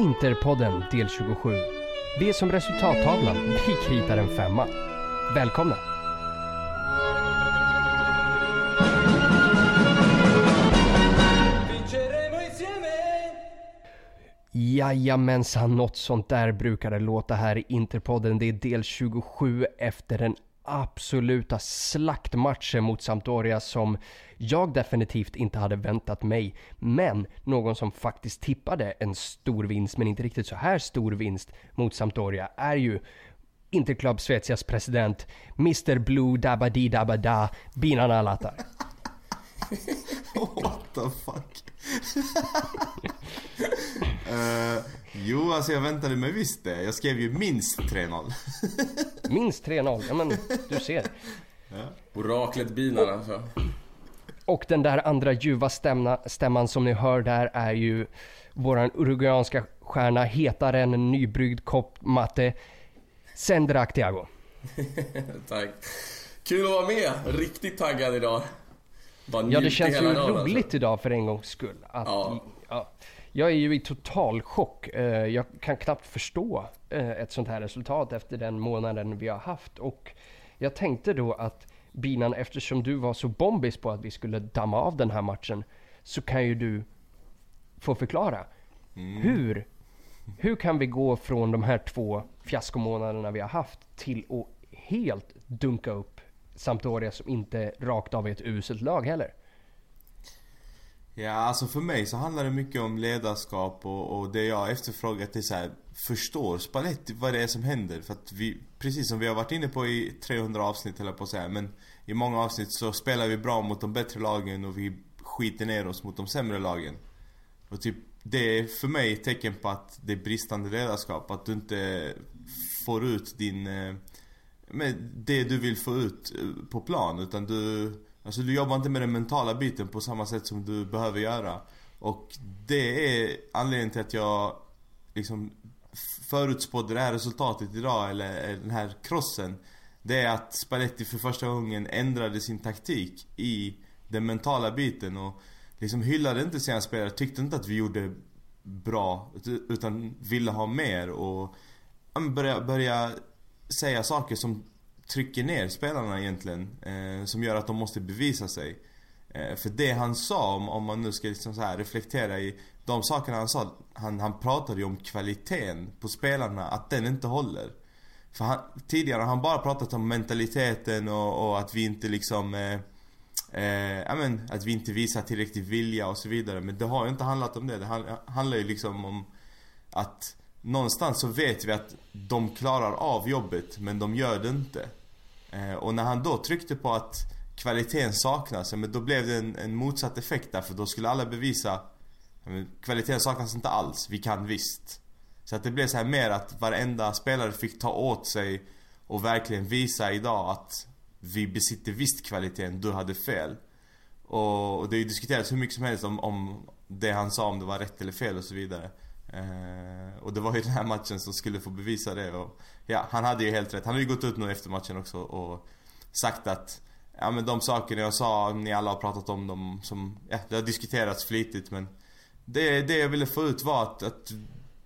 Interpodden del 27. Vi är som resultattavlan, vi kritar en femma. Välkomna! Jajamensan, något sånt där brukar det låta här i Interpodden. Det är del 27 efter den absoluta slaktmatchen mot Sampdoria som jag definitivt inte hade väntat mig. Men någon som faktiskt tippade en stor vinst, men inte riktigt så här stor vinst mot Sampdoria är ju Interclub Svetsias president, Mr Blue Dabba Di Dabba Da, Binan Alatar. What the fuck? uh, jo, alltså jag väntade mig visst det. Jag skrev ju minst 3-0. minst 3-0, ja men du ser. Ja. Oraklet Binan alltså. Och den där andra ljuva stämna, stämman som ni hör där är ju våran uruguayanska stjärna, hetare än en nybryggd kopp matte, Sendrak Thiago. Tack. Kul att vara med. Riktigt taggad idag. Ja, det känns ju roligt alltså. idag för en gångs skull. Att, ja. ja. Jag är ju i total chock. Eh, jag kan knappt förstå eh, ett sånt här resultat efter den månaden vi har haft. Och jag tänkte då att Binan, eftersom du var så bombis på att vi skulle damma av den här matchen, så kan ju du få förklara. Mm. Hur, hur kan vi gå från de här två fiaskomånaderna vi har haft till att helt dunka upp Sampdoria som inte rakt av är ett uselt lag heller? Ja, alltså för mig så handlar det mycket om ledarskap och, och det jag efterfrågat är så här, förstår Spalletti vad det är som händer? För att vi, precis som vi har varit inne på i 300 avsnitt eller på att säga, men i många avsnitt så spelar vi bra mot de bättre lagen och vi skiter ner oss mot de sämre lagen. Och typ, det är för mig ett tecken på att det är bristande ledarskap, att du inte får ut din... Eh, med det du vill få ut eh, på plan, utan du Alltså du jobbar inte med den mentala biten på samma sätt som du behöver göra. Och det är anledningen till att jag liksom förutspådde det här resultatet idag, eller eh, den här krossen. Det är att Spalletti för första gången ändrade sin taktik i den mentala biten och liksom hyllade inte sina spelare, tyckte inte att vi gjorde bra utan ville ha mer och börja, börja säga saker som trycker ner spelarna egentligen. Eh, som gör att de måste bevisa sig. Eh, för det han sa, om, om man nu ska liksom så här reflektera i de sakerna han sa. Han, han pratade ju om kvaliteten på spelarna, att den inte håller. För han, tidigare har han bara pratat om mentaliteten och, och att vi inte liksom... Eh, eh, men, att vi inte visar tillräcklig vilja och så vidare. Men det har ju inte handlat om det. Det handlar ju liksom om att någonstans så vet vi att de klarar av jobbet men de gör det inte. Eh, och när han då tryckte på att kvaliteten saknas, men då blev det en, en motsatt effekt där för då skulle alla bevisa Kvaliteten saknas inte alls, vi kan visst. Så att det blev så här mer att varenda spelare fick ta åt sig och verkligen visa idag att vi besitter visst kvaliteten, du hade fel. Och det har ju diskuterats hur mycket som helst om, om det han sa, om det var rätt eller fel och så vidare. Eh, och det var ju den här matchen som skulle få bevisa det och Ja, han hade ju helt rätt. Han har ju gått ut nu efter matchen också och sagt att Ja men de sakerna jag sa, ni alla har pratat om dem som, ja det har diskuterats flitigt men Det, det jag ville få ut var att, att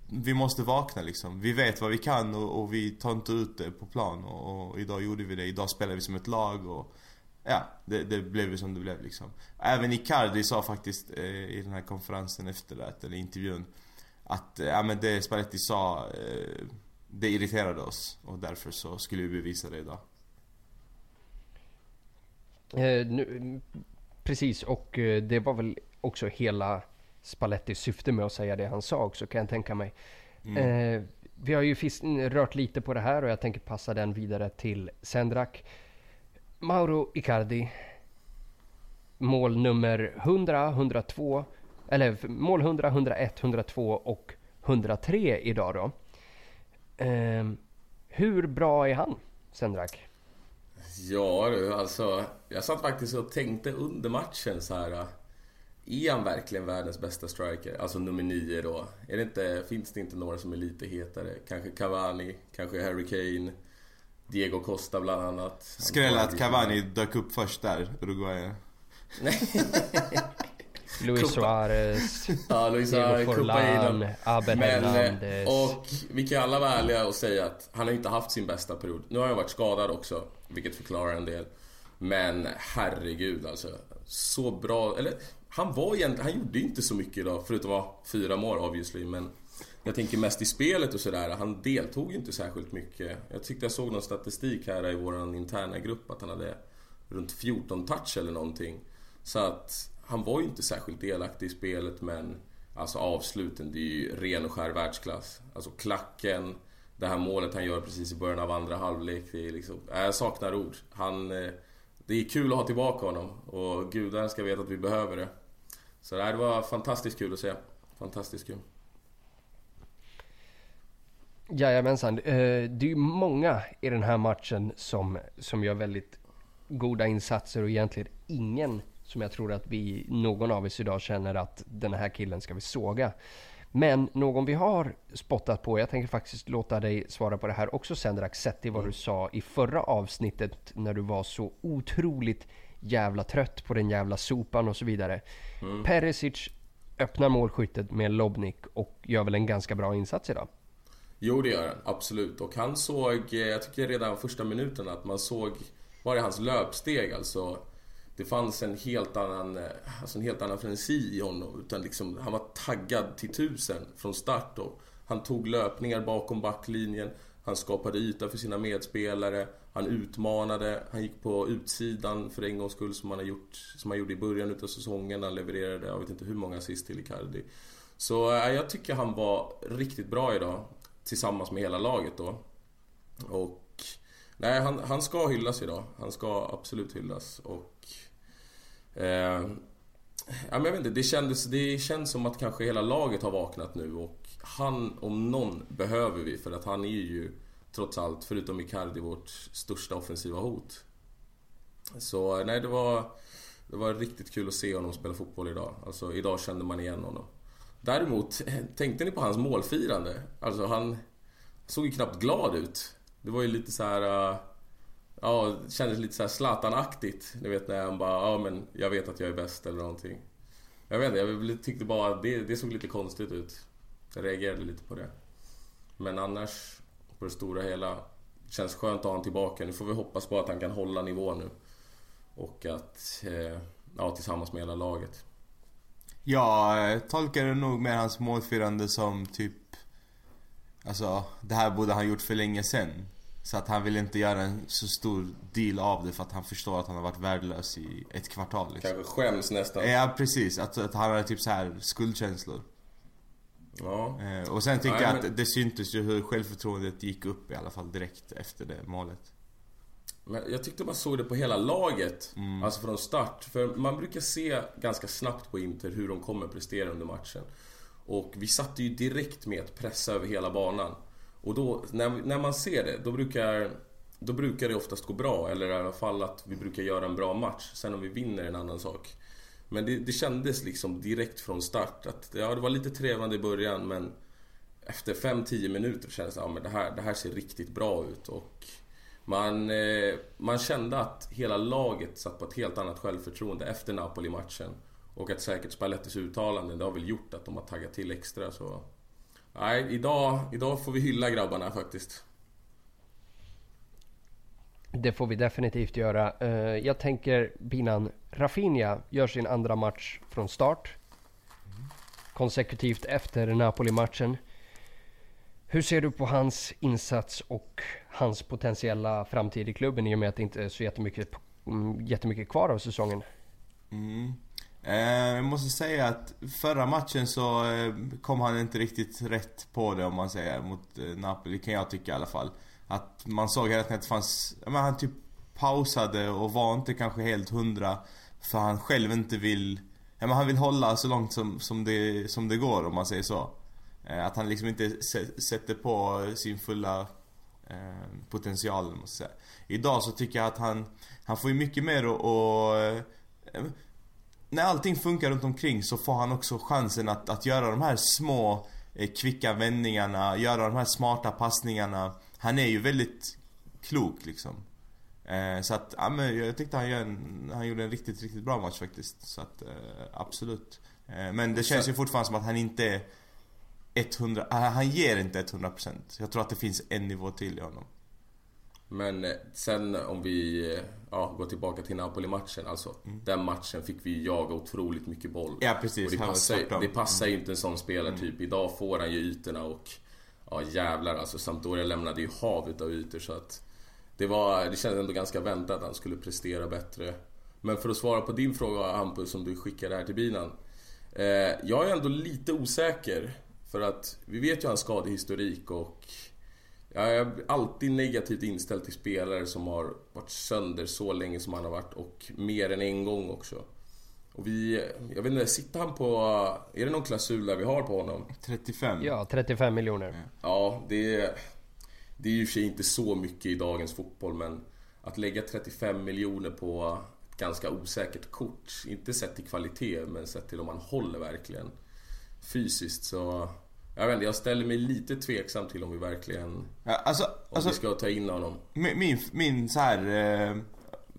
vi måste vakna liksom. Vi vet vad vi kan och, och vi tar inte ut det på plan och, och, idag gjorde vi det. Idag spelar vi som ett lag och Ja, det, det blev ju som det blev liksom. Även Icardi sa faktiskt eh, i den här konferensen efter det, eller intervjun att, ja men det Spalletti sa eh, det irriterade oss och därför så skulle vi bevisa det idag. Eh, nu, precis, och eh, det var väl också hela Spallettis syfte med att säga det han sa också kan jag tänka mig. Mm. Eh, vi har ju rört lite på det här och jag tänker passa den vidare till Sendrak. Mauro Icardi. Mål nummer 100, 102, eller mål 100, 101, 102 och 103 idag då. Eh, hur bra är han, Sendrak? Ja du, alltså. Jag satt faktiskt och tänkte under matchen så här. Är han verkligen världens bästa striker? Alltså nummer nio då. Är det inte, finns det inte några som är lite hetare? Kanske Cavani, kanske Harry Kane, Diego Costa bland annat. Skräll att Cavani dök upp först där, Uruguay. Luis Suarez, ja, Luis Diego Forlan, Abel Men, Hernandez. Och vi kan alla vara ärliga och säga att han har inte haft sin bästa period. Nu har han varit skadad också, vilket förklarar en del. Men herregud alltså. Så bra, eller han var egentligen, han gjorde inte så mycket idag förutom att fyra mål obviously men jag tänker mest i spelet och sådär, han deltog ju inte särskilt mycket. Jag tyckte jag såg någon statistik här i vår interna grupp att han hade runt 14 touch eller någonting. Så att han var ju inte särskilt delaktig i spelet men alltså avsluten, det är ju ren och skär världsklass. Alltså klacken, det här målet han gör precis i början av andra halvlek, det är liksom, äh, jag saknar ord. Han, eh, det är kul att ha tillbaka honom och gudarna ska veta att vi behöver det. Så det var fantastiskt kul att se. Fantastiskt kul. Jajamensan. Eh, det är ju många i den här matchen som, som gör väldigt goda insatser och egentligen ingen som jag tror att vi, någon av oss idag känner att den här killen ska vi såga. Men någon vi har spottat på, jag tänker faktiskt låta dig svara på det här också Sendrak, sett i vad mm. du sa i förra avsnittet när du var så otroligt jävla trött på den jävla sopan och så vidare. Mm. Perisic öppnar målskyttet med Lobnik och gör väl en ganska bra insats idag? Jo det gör han, absolut. Och han såg, eh, jag tycker redan första minuten att man såg, var det hans löpsteg alltså? Det fanns en helt annan, eh, alltså en helt annan frenesi i honom. Utan liksom, han var taggad till tusen från start. Då. han tog löpningar bakom backlinjen. Han skapade yta för sina medspelare. Han utmanade. Han gick på utsidan för en gångs skull som han, har gjort, som han gjorde i början utav säsongen. Han levererade, jag vet inte hur många assist till Icardi. Så äh, jag tycker han var riktigt bra idag. Tillsammans med hela laget då. Och... Nej, han, han ska hyllas idag. Han ska absolut hyllas. Och... Eh, Ja, men jag vet inte, det, kändes, det känns som att kanske hela laget har vaknat nu och han om någon behöver vi för att han är ju trots allt, förutom Icardi, vårt största offensiva hot. Så nej, det var, det var riktigt kul att se honom spela fotboll idag. Alltså idag kände man igen honom. Däremot, tänkte ni på hans målfirande? Alltså han såg ju knappt glad ut. Det var ju lite så här... Eh, Ja, det kändes lite såhär Zlatan-aktigt. Ni vet när han bara, ja men jag vet att jag är bäst eller någonting. Jag vet inte, jag tyckte bara att det, det såg lite konstigt ut. Jag reagerade lite på det. Men annars, på det stora hela, känns skönt att ha honom tillbaka. Nu får vi hoppas på att han kan hålla nivån nu. Och att, eh, ja tillsammans med hela laget. Jag tolkar det nog med hans målfirande som typ Alltså, det här borde han gjort för länge sen. Så att han vill inte göra en så stor deal av det för att han förstår att han har varit värdelös i ett kvartal liksom. Kanske skäms nästan. Ja precis, att, att han har typ så här skuldkänslor. Ja. Eh, och sen tycker Nej, jag att men... det syntes ju hur självförtroendet gick upp i alla fall direkt efter det målet. Men jag tyckte man såg det på hela laget, mm. alltså från start. För man brukar se ganska snabbt på Inter hur de kommer prestera under matchen. Och vi satte ju direkt med att pressa över hela banan. Och då, när, när man ser det, då brukar, då brukar det oftast gå bra. Eller i alla fall att vi brukar göra en bra match. Sen om vi vinner är en annan sak. Men det, det kändes liksom direkt från start att ja, det var lite trevande i början men efter 5-10 minuter kändes det att ja, det, här, det här ser riktigt bra ut. Och man, eh, man kände att hela laget satt på ett helt annat självförtroende efter Napoli-matchen. Och att säkert Spallettis uttalande, det har väl gjort att de har taggat till extra. Så Nej, idag, idag får vi hylla grabbarna faktiskt. Det får vi definitivt göra. Eh, jag tänker Binan, Rafinha gör sin andra match från start. Konsekutivt efter Napoli-matchen. Hur ser du på hans insats och hans potentiella framtid i klubben i och med att det inte är så jättemycket, mm, jättemycket kvar av säsongen? Mm. Eh, jag måste säga att förra matchen så eh, kom han inte riktigt rätt på det om man säger mot eh, Napoli kan jag tycka i alla fall. Att man såg hela tiden att det fanns, men han typ pausade och var inte kanske helt hundra för han själv inte vill, ja men han vill hålla så långt som, som, det, som det går om man säger så. Att han liksom inte sätter på sin fulla potential måste jag säga. Idag så tycker jag att han, han får ju mycket mer att när allting funkar runt omkring så får han också chansen att, att göra de här små eh, kvicka vändningarna, göra de här smarta passningarna. Han är ju väldigt klok liksom. Eh, så att, ja men jag tyckte han, en, han gjorde en riktigt, riktigt bra match faktiskt. Så att eh, absolut. Eh, men det känns ju fortfarande som att han inte är 100, han ger inte 100% Jag tror att det finns en nivå till i honom men sen om vi ja, går tillbaka till Napoli-matchen alltså. Mm. Den matchen fick vi jaga otroligt mycket boll. Ja precis. Och det, passar, det passar ju inte en sån spelartyp. Mm. Idag får han ju ytorna och ja jävlar alltså. Sampdoria lämnade ju hav utav ytor så att det var, det kändes ändå ganska väntat att han skulle prestera bättre. Men för att svara på din fråga Hampus som du skickade här till binan. Eh, jag är ändå lite osäker. För att vi vet ju hans skadehistorik och jag är alltid negativt inställd till spelare som har varit sönder så länge som han har varit och mer än en gång också. Och vi, jag vet inte, sitter han på... Är det någon klausul där vi har på honom? 35. Ja, 35 miljoner. Ja, det är... Det är ju för sig inte så mycket i dagens fotboll men att lägga 35 miljoner på ett ganska osäkert kort, inte sett till kvalitet men sett till om man håller verkligen fysiskt så jag vet inte, jag ställer mig lite tveksam till om vi verkligen... Ja, alltså, om alltså, vi ska ta in honom. Min, min, min så här, eh,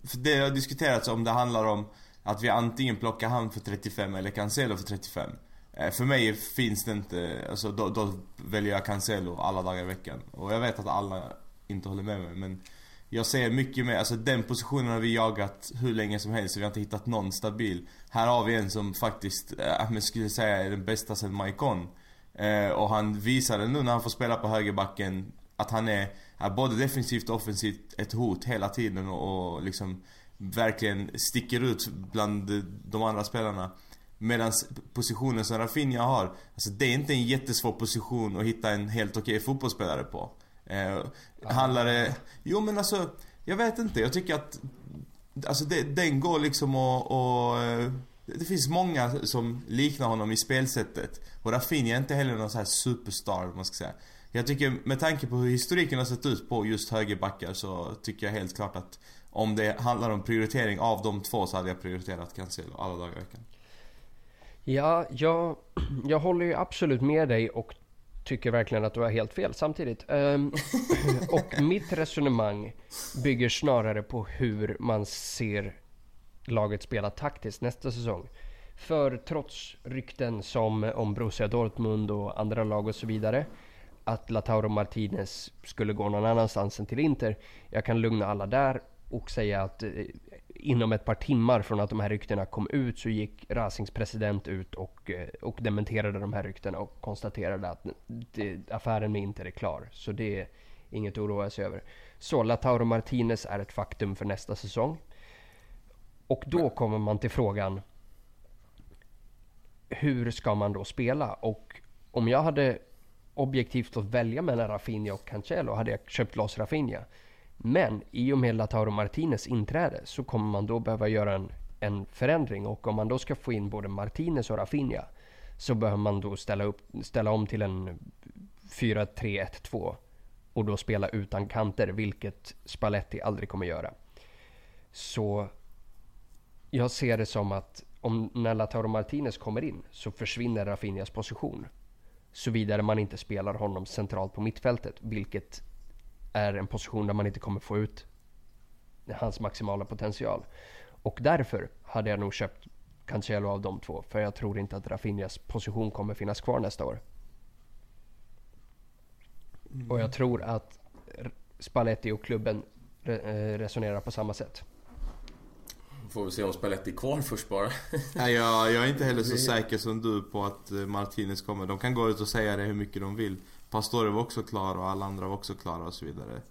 för Det har diskuterats om det handlar om att vi antingen plockar han för 35 eller Cancelo för 35. Eh, för mig finns det inte, alltså då, då väljer jag Cancelo alla dagar i veckan. Och jag vet att alla inte håller med mig men jag ser mycket mer, alltså den positionen har vi jagat hur länge som helst så vi har inte hittat någon stabil. Här har vi en som faktiskt, äh, skulle säga är den bästa sen Maikon. Eh, och han visade nu när han får spela på högerbacken att han är, är både defensivt och offensivt ett hot hela tiden och, och liksom verkligen sticker ut bland de andra spelarna. Medan positionen som Rafinha har, alltså det är inte en jättesvår position att hitta en helt okej fotbollsspelare på. Eh, handlar det... Jo men alltså, jag vet inte. Jag tycker att... Alltså det, den går liksom att... Det finns många som liknar honom i spelsättet. Och Rafinha är inte heller någon sån här superstar, man ska säga. Jag tycker med tanke på hur historiken har sett ut på just högerbackar så tycker jag helt klart att om det handlar om prioritering av de två så hade jag prioriterat Cancelo alla dagar i veckan. Ja, jag, jag håller ju absolut med dig och tycker verkligen att du har helt fel samtidigt. Um, och mitt resonemang bygger snarare på hur man ser laget spela taktiskt nästa säsong. För trots rykten som om Borussia Dortmund och andra lag och så vidare att Lautaro Martinez skulle gå någon annanstans än till Inter. Jag kan lugna alla där och säga att eh, inom ett par timmar från att de här ryktena kom ut så gick Rasings president ut och, eh, och dementerade de här ryktena och konstaterade att det, affären med Inter är klar. Så det är inget att oroa sig över. Så Lautaro Martinez är ett faktum för nästa säsong. Och då kommer man till frågan hur ska man då spela? Och om jag hade objektivt fått välja mellan Rafinha och Cancelo hade jag köpt loss Rafinha. Men i och med Lautaro Martinez inträde så kommer man då behöva göra en, en förändring och om man då ska få in både Martinez och Rafinha så behöver man då ställa, upp, ställa om till en 4-3-1-2 och då spela utan kanter, vilket Spalletti aldrig kommer göra. Så jag ser det som att om när Lautaro Martinez kommer in så försvinner Rafinhas position. Såvida man inte spelar honom centralt på mittfältet, vilket är en position där man inte kommer få ut hans maximala potential. Och därför hade jag nog köpt Cancelo av de två, för jag tror inte att Rafinhas position kommer finnas kvar nästa år. Mm. Och jag tror att Spalletti och klubben eh, resonerar på samma sätt. Får vi se om Spalletti är kvar först bara. Nej, jag, jag är inte heller så säker som du på att eh, Martinez kommer. De kan gå ut och säga det hur mycket de vill. Pastore var också klar och alla andra var också klara och så vidare.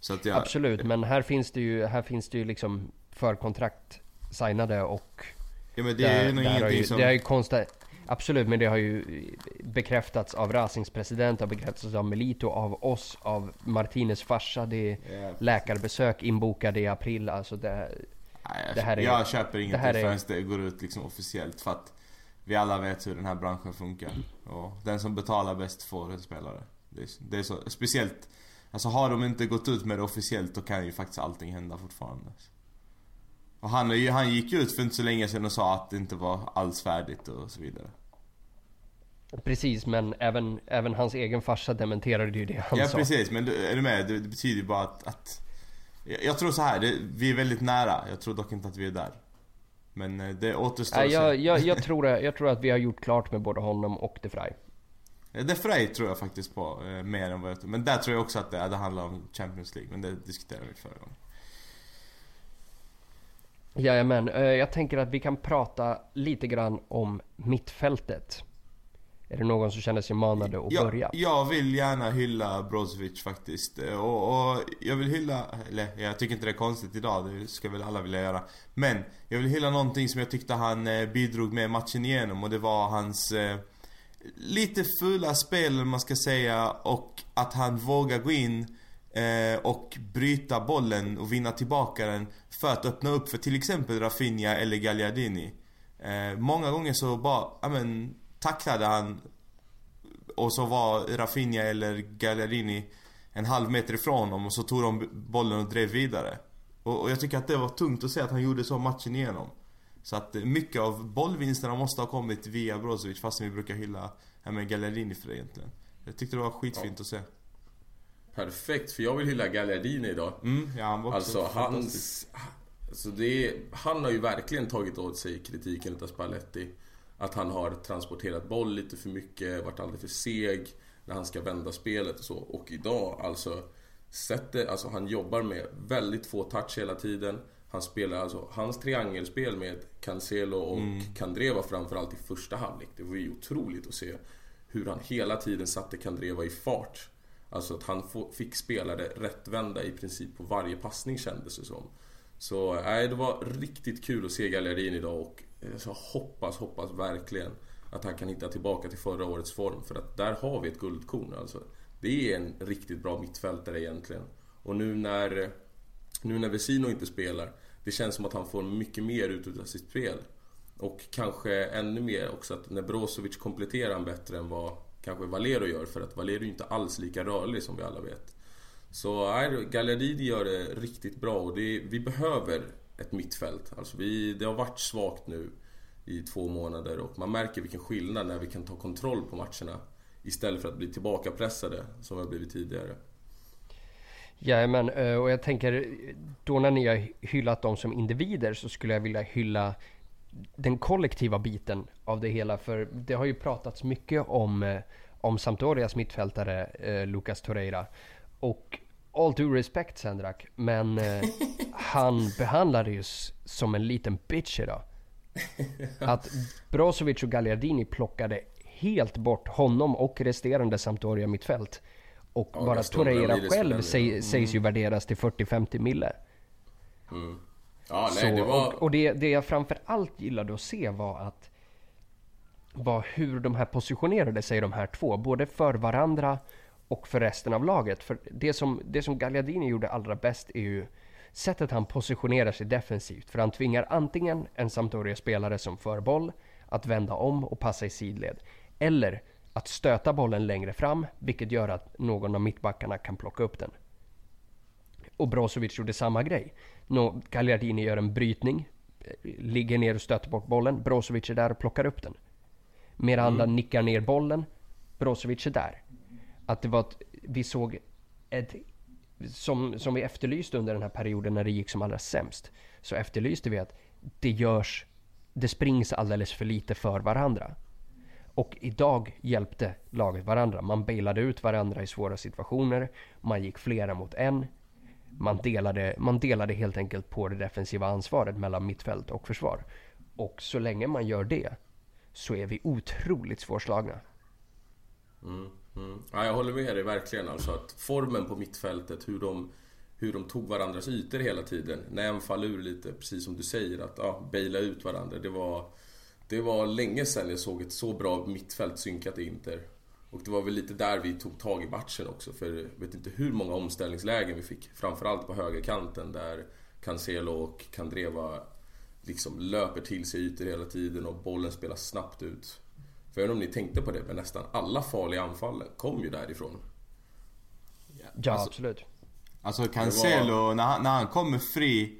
Så att jag... Absolut, men här finns det ju, här finns det ju liksom förkontrakt signade och... Ja men det är ju nog ingenting ju, som... Det har ju konstat... Absolut, men det har ju bekräftats av Racings president, har bekräftats av Melito, av oss, av Martinez farsa. Det är yeah. läkarbesök inbokade i april. Alltså det, Nej, jag, är, jag köper ingenting förrän det går ut liksom officiellt. För att vi alla vet hur den här branschen funkar. Och den som betalar bäst får en spelare. Det är, det är så, speciellt, alltså har de inte gått ut med det officiellt då kan ju faktiskt allting hända fortfarande. Och han, han gick ut för inte så länge sedan och sa att det inte var alls färdigt och så vidare. Precis, men även, även hans egen farsa dementerade ju det han ja, sa. Ja precis, men är du med? Det, det betyder ju bara att, att jag tror så här, det, vi är väldigt nära. Jag tror dock inte att vi är där. Men eh, det återstår Nej, jag, jag, jag, tror, jag tror att vi har gjort klart med både honom och De Frey. De Frey tror jag faktiskt på, eh, mer än vad jag tror. Men där tror jag också att det, det handlar om Champions League, men det diskuterade vi förra gången. Jajamän, eh, jag tänker att vi kan prata lite grann om mittfältet. Är det någon som känner sig manade att jag, börja? Jag vill gärna hylla Brozovic faktiskt. Och, och, jag vill hylla, eller jag tycker inte det är konstigt idag, det ska väl alla vilja göra. Men jag vill hylla någonting som jag tyckte han eh, bidrog med matchen igenom och det var hans eh, lite fula spel man ska säga och att han vågar gå in eh, och bryta bollen och vinna tillbaka den för att öppna upp för till exempel Rafinha eller Gagliardini. Eh, många gånger så bara, ja men tacklade han och så var Rafinha eller Gallerini en halv meter ifrån honom och så tog de bollen och drev vidare. Och, och jag tycker att det var tungt att se att han gjorde så matchen igenom. Så att mycket av bollvinsterna måste ha kommit via Brozovic fastän vi brukar hylla ja, men Gallerini för det egentligen. Jag tyckte det var skitfint ja. att se. Perfekt, för jag vill hylla Gallardini idag. Mm, ja, han var också alltså hans... Alltså det han har ju verkligen tagit åt sig kritiken av Spalletti. Att han har transporterat boll lite för mycket, varit alldeles för seg när han ska vända spelet och så. Och idag alltså, sättet, alltså han jobbar med väldigt få touch hela tiden. Han spelar alltså, hans triangelspel med Cancelo och mm. Kandreva framförallt i första halvlek. Det var ju otroligt att se hur han hela tiden satte Kandreva i fart. Alltså att han fick spelare rättvända i princip på varje passning kändes det som. Så nej, det var riktigt kul att se Gallerin idag och Eh, jag hoppas, hoppas verkligen att han kan hitta tillbaka till förra årets form. För att där har vi ett guldkorn alltså. Det är en riktigt bra mittfältare egentligen. Och nu när, nu när Vesino inte spelar, det känns som att han får mycket mer ut av sitt spel. Och kanske ännu mer också att när Brozovic kompletterar han bättre än vad kanske Valero gör. För att Valero är inte alls lika rörlig som vi alla vet. Så nej, Gallardini gör det riktigt bra och det, vi behöver ett mittfält. Alltså vi, det har varit svagt nu i två månader och man märker vilken skillnad när vi kan ta kontroll på matcherna istället för att bli tillbakapressade som vi har blivit tidigare. Jajamän, eh, och jag tänker då när ni har hyllat dem som individer så skulle jag vilja hylla den kollektiva biten av det hela. För det har ju pratats mycket om, eh, om Sampdorias mittfältare eh, Lucas Torreira. Och all due respect Sendrak, men eh, han behandlades som en liten bitch idag. Att Brozovic och Gagliardini plockade helt bort honom och resterande Sampdoria mittfält. Och ja, bara Torreira själv säg, mm. sägs ju värderas till 40-50 mille. Mm. Ja, nej, Så, det var... Och, och det, det jag framförallt gillade att se var att var hur de här positionerade sig de här två, både för varandra och för resten av laget. För det som, det som Gagliardini gjorde allra bäst är ju sättet han positionerar sig defensivt. För han tvingar antingen en Sampdoria-spelare som för boll att vända om och passa i sidled. Eller att stöta bollen längre fram, vilket gör att någon av mittbackarna kan plocka upp den. Och Brozovic gjorde samma grej. No, Gagliardini gör en brytning, ligger ner och stöter bort bollen. Brozovic är där och plockar upp den. Miranda mm. nickar ner bollen. Brozovic är där. Att det var att vi såg ett som, som vi efterlyste under den här perioden när det gick som allra sämst. Så efterlyste vi att det görs, det springs alldeles för lite för varandra. Och idag hjälpte laget varandra. Man bailade ut varandra i svåra situationer. Man gick flera mot en. Man delade, man delade helt enkelt på det defensiva ansvaret mellan mittfält och försvar. Och så länge man gör det så är vi otroligt svårslagna. Mm. Mm. Ja, jag håller med dig verkligen. Alltså att formen på mittfältet, hur de, hur de tog varandras ytor hela tiden. När en faller ur lite, precis som du säger, att ja, baila ut varandra. Det var, det var länge sedan jag såg ett så bra mittfält synkat i Inter. Och det var väl lite där vi tog tag i matchen också. För jag vet inte hur många omställningslägen vi fick. Framförallt på högerkanten där Cancelo och Candreva liksom löper till sig ytor hela tiden och bollen spelas snabbt ut. För jag vet om ni tänkte på det, men nästan alla farliga anfall kom ju därifrån. Ja, alltså, absolut. Alltså Cancelo, var... när, han, när han kommer fri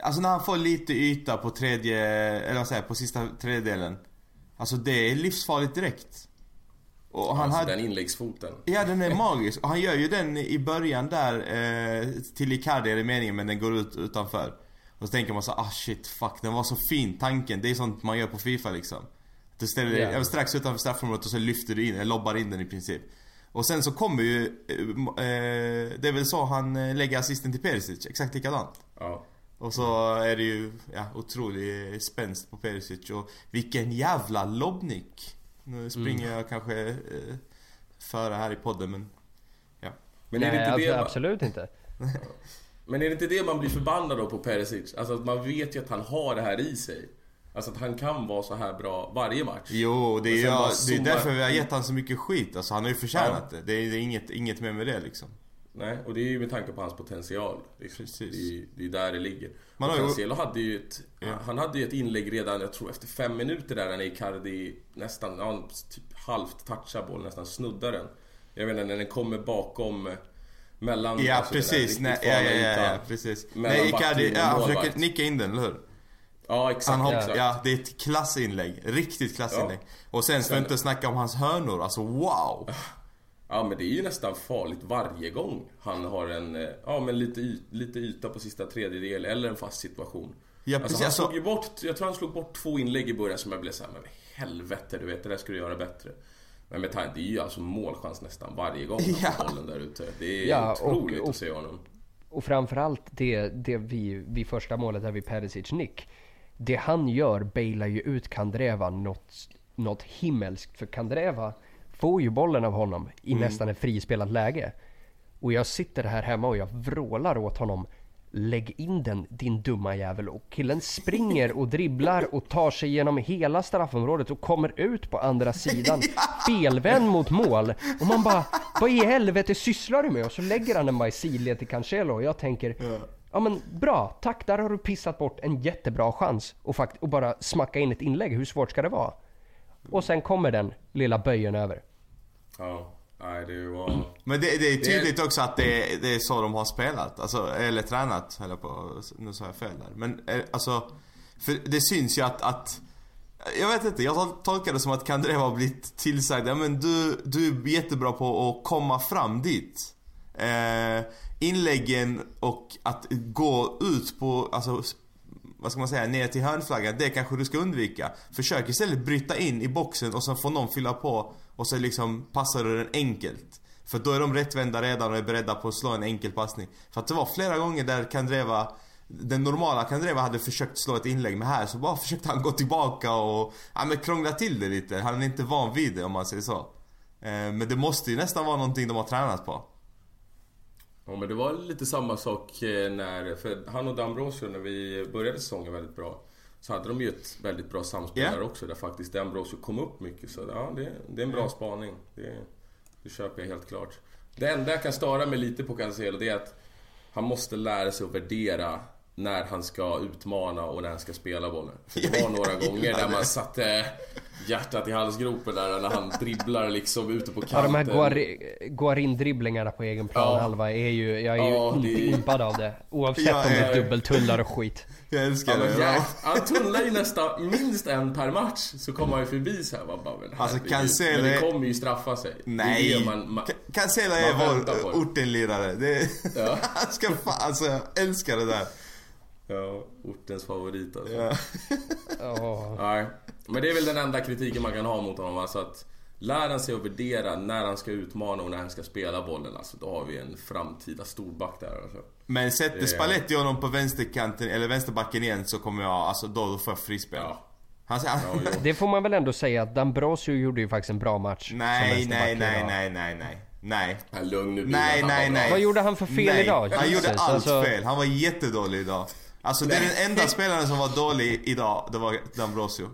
Alltså när han får lite yta på tredje, eller vad säger på sista tredjedelen Alltså det är livsfarligt direkt. Och han alltså hade... den inläggsfoten. Ja den är magisk. Och han gör ju den i början där eh, till Icardi är det meningen men den går ut utanför. Och så tänker man så ah shit, fuck den var så fin tanken. Det är sånt man gör på FIFA liksom. Du ställer dig Ja. yeah. strax utanför straffområdet och så lyfter du in, eller lobbar in den i princip. Och sen så kommer ju, eh, det är väl så han eh, lägger assisten till Perisic, exakt likadant. Ja. Och så är det ju, ja, otrolig spänst på Perisic och vilken jävla lobbnick. Nu springer Mm. jag kanske eh, före här i podden men Men är det Nej, inte det ab- man- absolut inte. Men är det inte det man blir förbannad då på Perisic? Alltså att man vet ju att han har det här i sig. Alltså att han kan vara så här bra varje match. Jo, det är, ja, bara det är därför vi har gett han så mycket skit. Alltså han har ju förtjänat det. Det är, det är inget, inget mer med det liksom. Nej, och det är ju med tanke på hans potential. Liksom. Precis. Det, är, det är där det ligger. Man och Cancelo hade ju ett, Ja. han hade ju ett inlägg redan, jag tror efter fem minuter där när Icardi nästan, ja, typ halvt touchar bollen, nästan snuddar den. Jag vet inte, när den kommer bakom mellan... Ja alltså precis, nej, ja, ja, ja, ja, precis. Nej Icardi, ja, han försöker nicka in den, eller hur? Ja, exakt. Han hopp, exakt. ja, det är ett klassinlägg. Riktigt klassinlägg. Och sen ska vi inte snacka om hans hörnor, alltså wow! Ja men det är ju nästan farligt varje gång han har en, eh, ja men lite, lite yta på sista tredjedel eller en fast situation. Ja, alltså precis, han alltså- slog ju bort, jag tror han slog bort två inlägg i början som jag blev såhär, men helvete du vet det där ska du göra bättre. Men med tanke, det är ju alltså målchans nästan varje gång han Ja. får bollen där ute. Det är Ja, och- otroligt och- att se honom. Och framförallt det, det vi, vid första målet där vid Perisic nick. Det han gör bailar ju ut Kandreva något, något himmelskt. För Kandreva får ju bollen av honom i nästan ett frispelat läge. Och jag sitter här hemma och jag vrålar åt honom. Lägg in den din dumma jävel. Och killen springer och dribblar och tar sig genom hela straffområdet och kommer ut på andra sidan. Felvänd mot mål. Och man bara, vad i helvete sysslar du med? Och så lägger han den bara i sidled till Cancelo och jag tänker, ja men bra, tack där har du pissat bort en jättebra chans. Och, fakt- och bara smacka in ett inlägg, hur svårt ska det vara? Och sen kommer den lilla böjen över. Ja, nej det var... Men det, det är Det- tydligt också att det, det är så de har spelat. Alltså, eller tränat, eller på, nu sa jag fel där. Men eh, alltså, för det syns ju att, att jag vet inte, jag tol- tolkar det som att Kandreva har blivit tillsagd, ja men du, du är jättebra på att komma fram dit. Eh, inläggen och att gå ut på, alltså vad ska man säga, ner till hörnflaggan, det kanske du ska undvika. Försök istället bryta in i boxen och sen får någon fylla på och så liksom passar du den enkelt. För då är de rättvända redan och är beredda på att slå en enkel passning. För att det var flera gånger där Kandreva den normala Kandreva hade försökt slå ett inlägg men här så bara försökte han gå tillbaka och ja, men krångla till det lite. Han är inte van vid det om man säger så. Eh, men det måste ju nästan vara någonting de har tränat på. Ja men det var lite samma sak eh, när, för han och Dambrosio när vi började säsongen väldigt bra Så hade de ju ett väldigt bra samspel Ja. där också där faktiskt Dambrosio kom upp mycket. Så ja det, det är en bra spaning. Det, det köper jag helt klart. Det enda jag kan störa mig lite på Cancelo det är att Han måste lära sig att värdera när han ska utmana och när han ska spela bollen. Det var några gånger där man satte hjärtat i halsgropen där när han dribblar liksom ute på Ja, de här kanten. Guar- Guarin-dribblingarna på egen planhalva är ju, jag är ju Ja, inte det impad av det. Oavsett Ja, om det är dubbeltullar och skit. Jag älskar Ja, det. jäk- han tunnlar ju nästan minst en per match så kommer han ju förbi så här. Bara, men Alltså. Cancelo Men det kommer ju straffa sig. Nej! det man, man, Ka- Cancelo är vår ortenlirare. Det Ja. Han ska fan, alltså jag älskar det där. Ja, ortens favorit alltså. Ja. Ja. Nej. Men det är väl den enda kritiken man kan ha mot honom. Alltså att lär han sig att värdera när han ska utmana och när han ska spela bollen. Alltså då har vi en framtida storback där alltså. Men sätter Det- Spalletti honom på vänsterkanten, eller vänsterbacken igen så kommer jag, alltså då, då får jag frispel. Ja. Han. Det får man väl ändå säga att Dambrosio gjorde ju faktiskt en bra match. nej, nej, nej, nej, nej, nej. Nej. Lugn nu Nej, nej, nej. Vad gjorde han för fel nej. idag? Han gjorde allt alltså- fel. Han var jättedålig idag. Alltså det är den enda spelaren som var dålig idag, det var D'Ambrosio.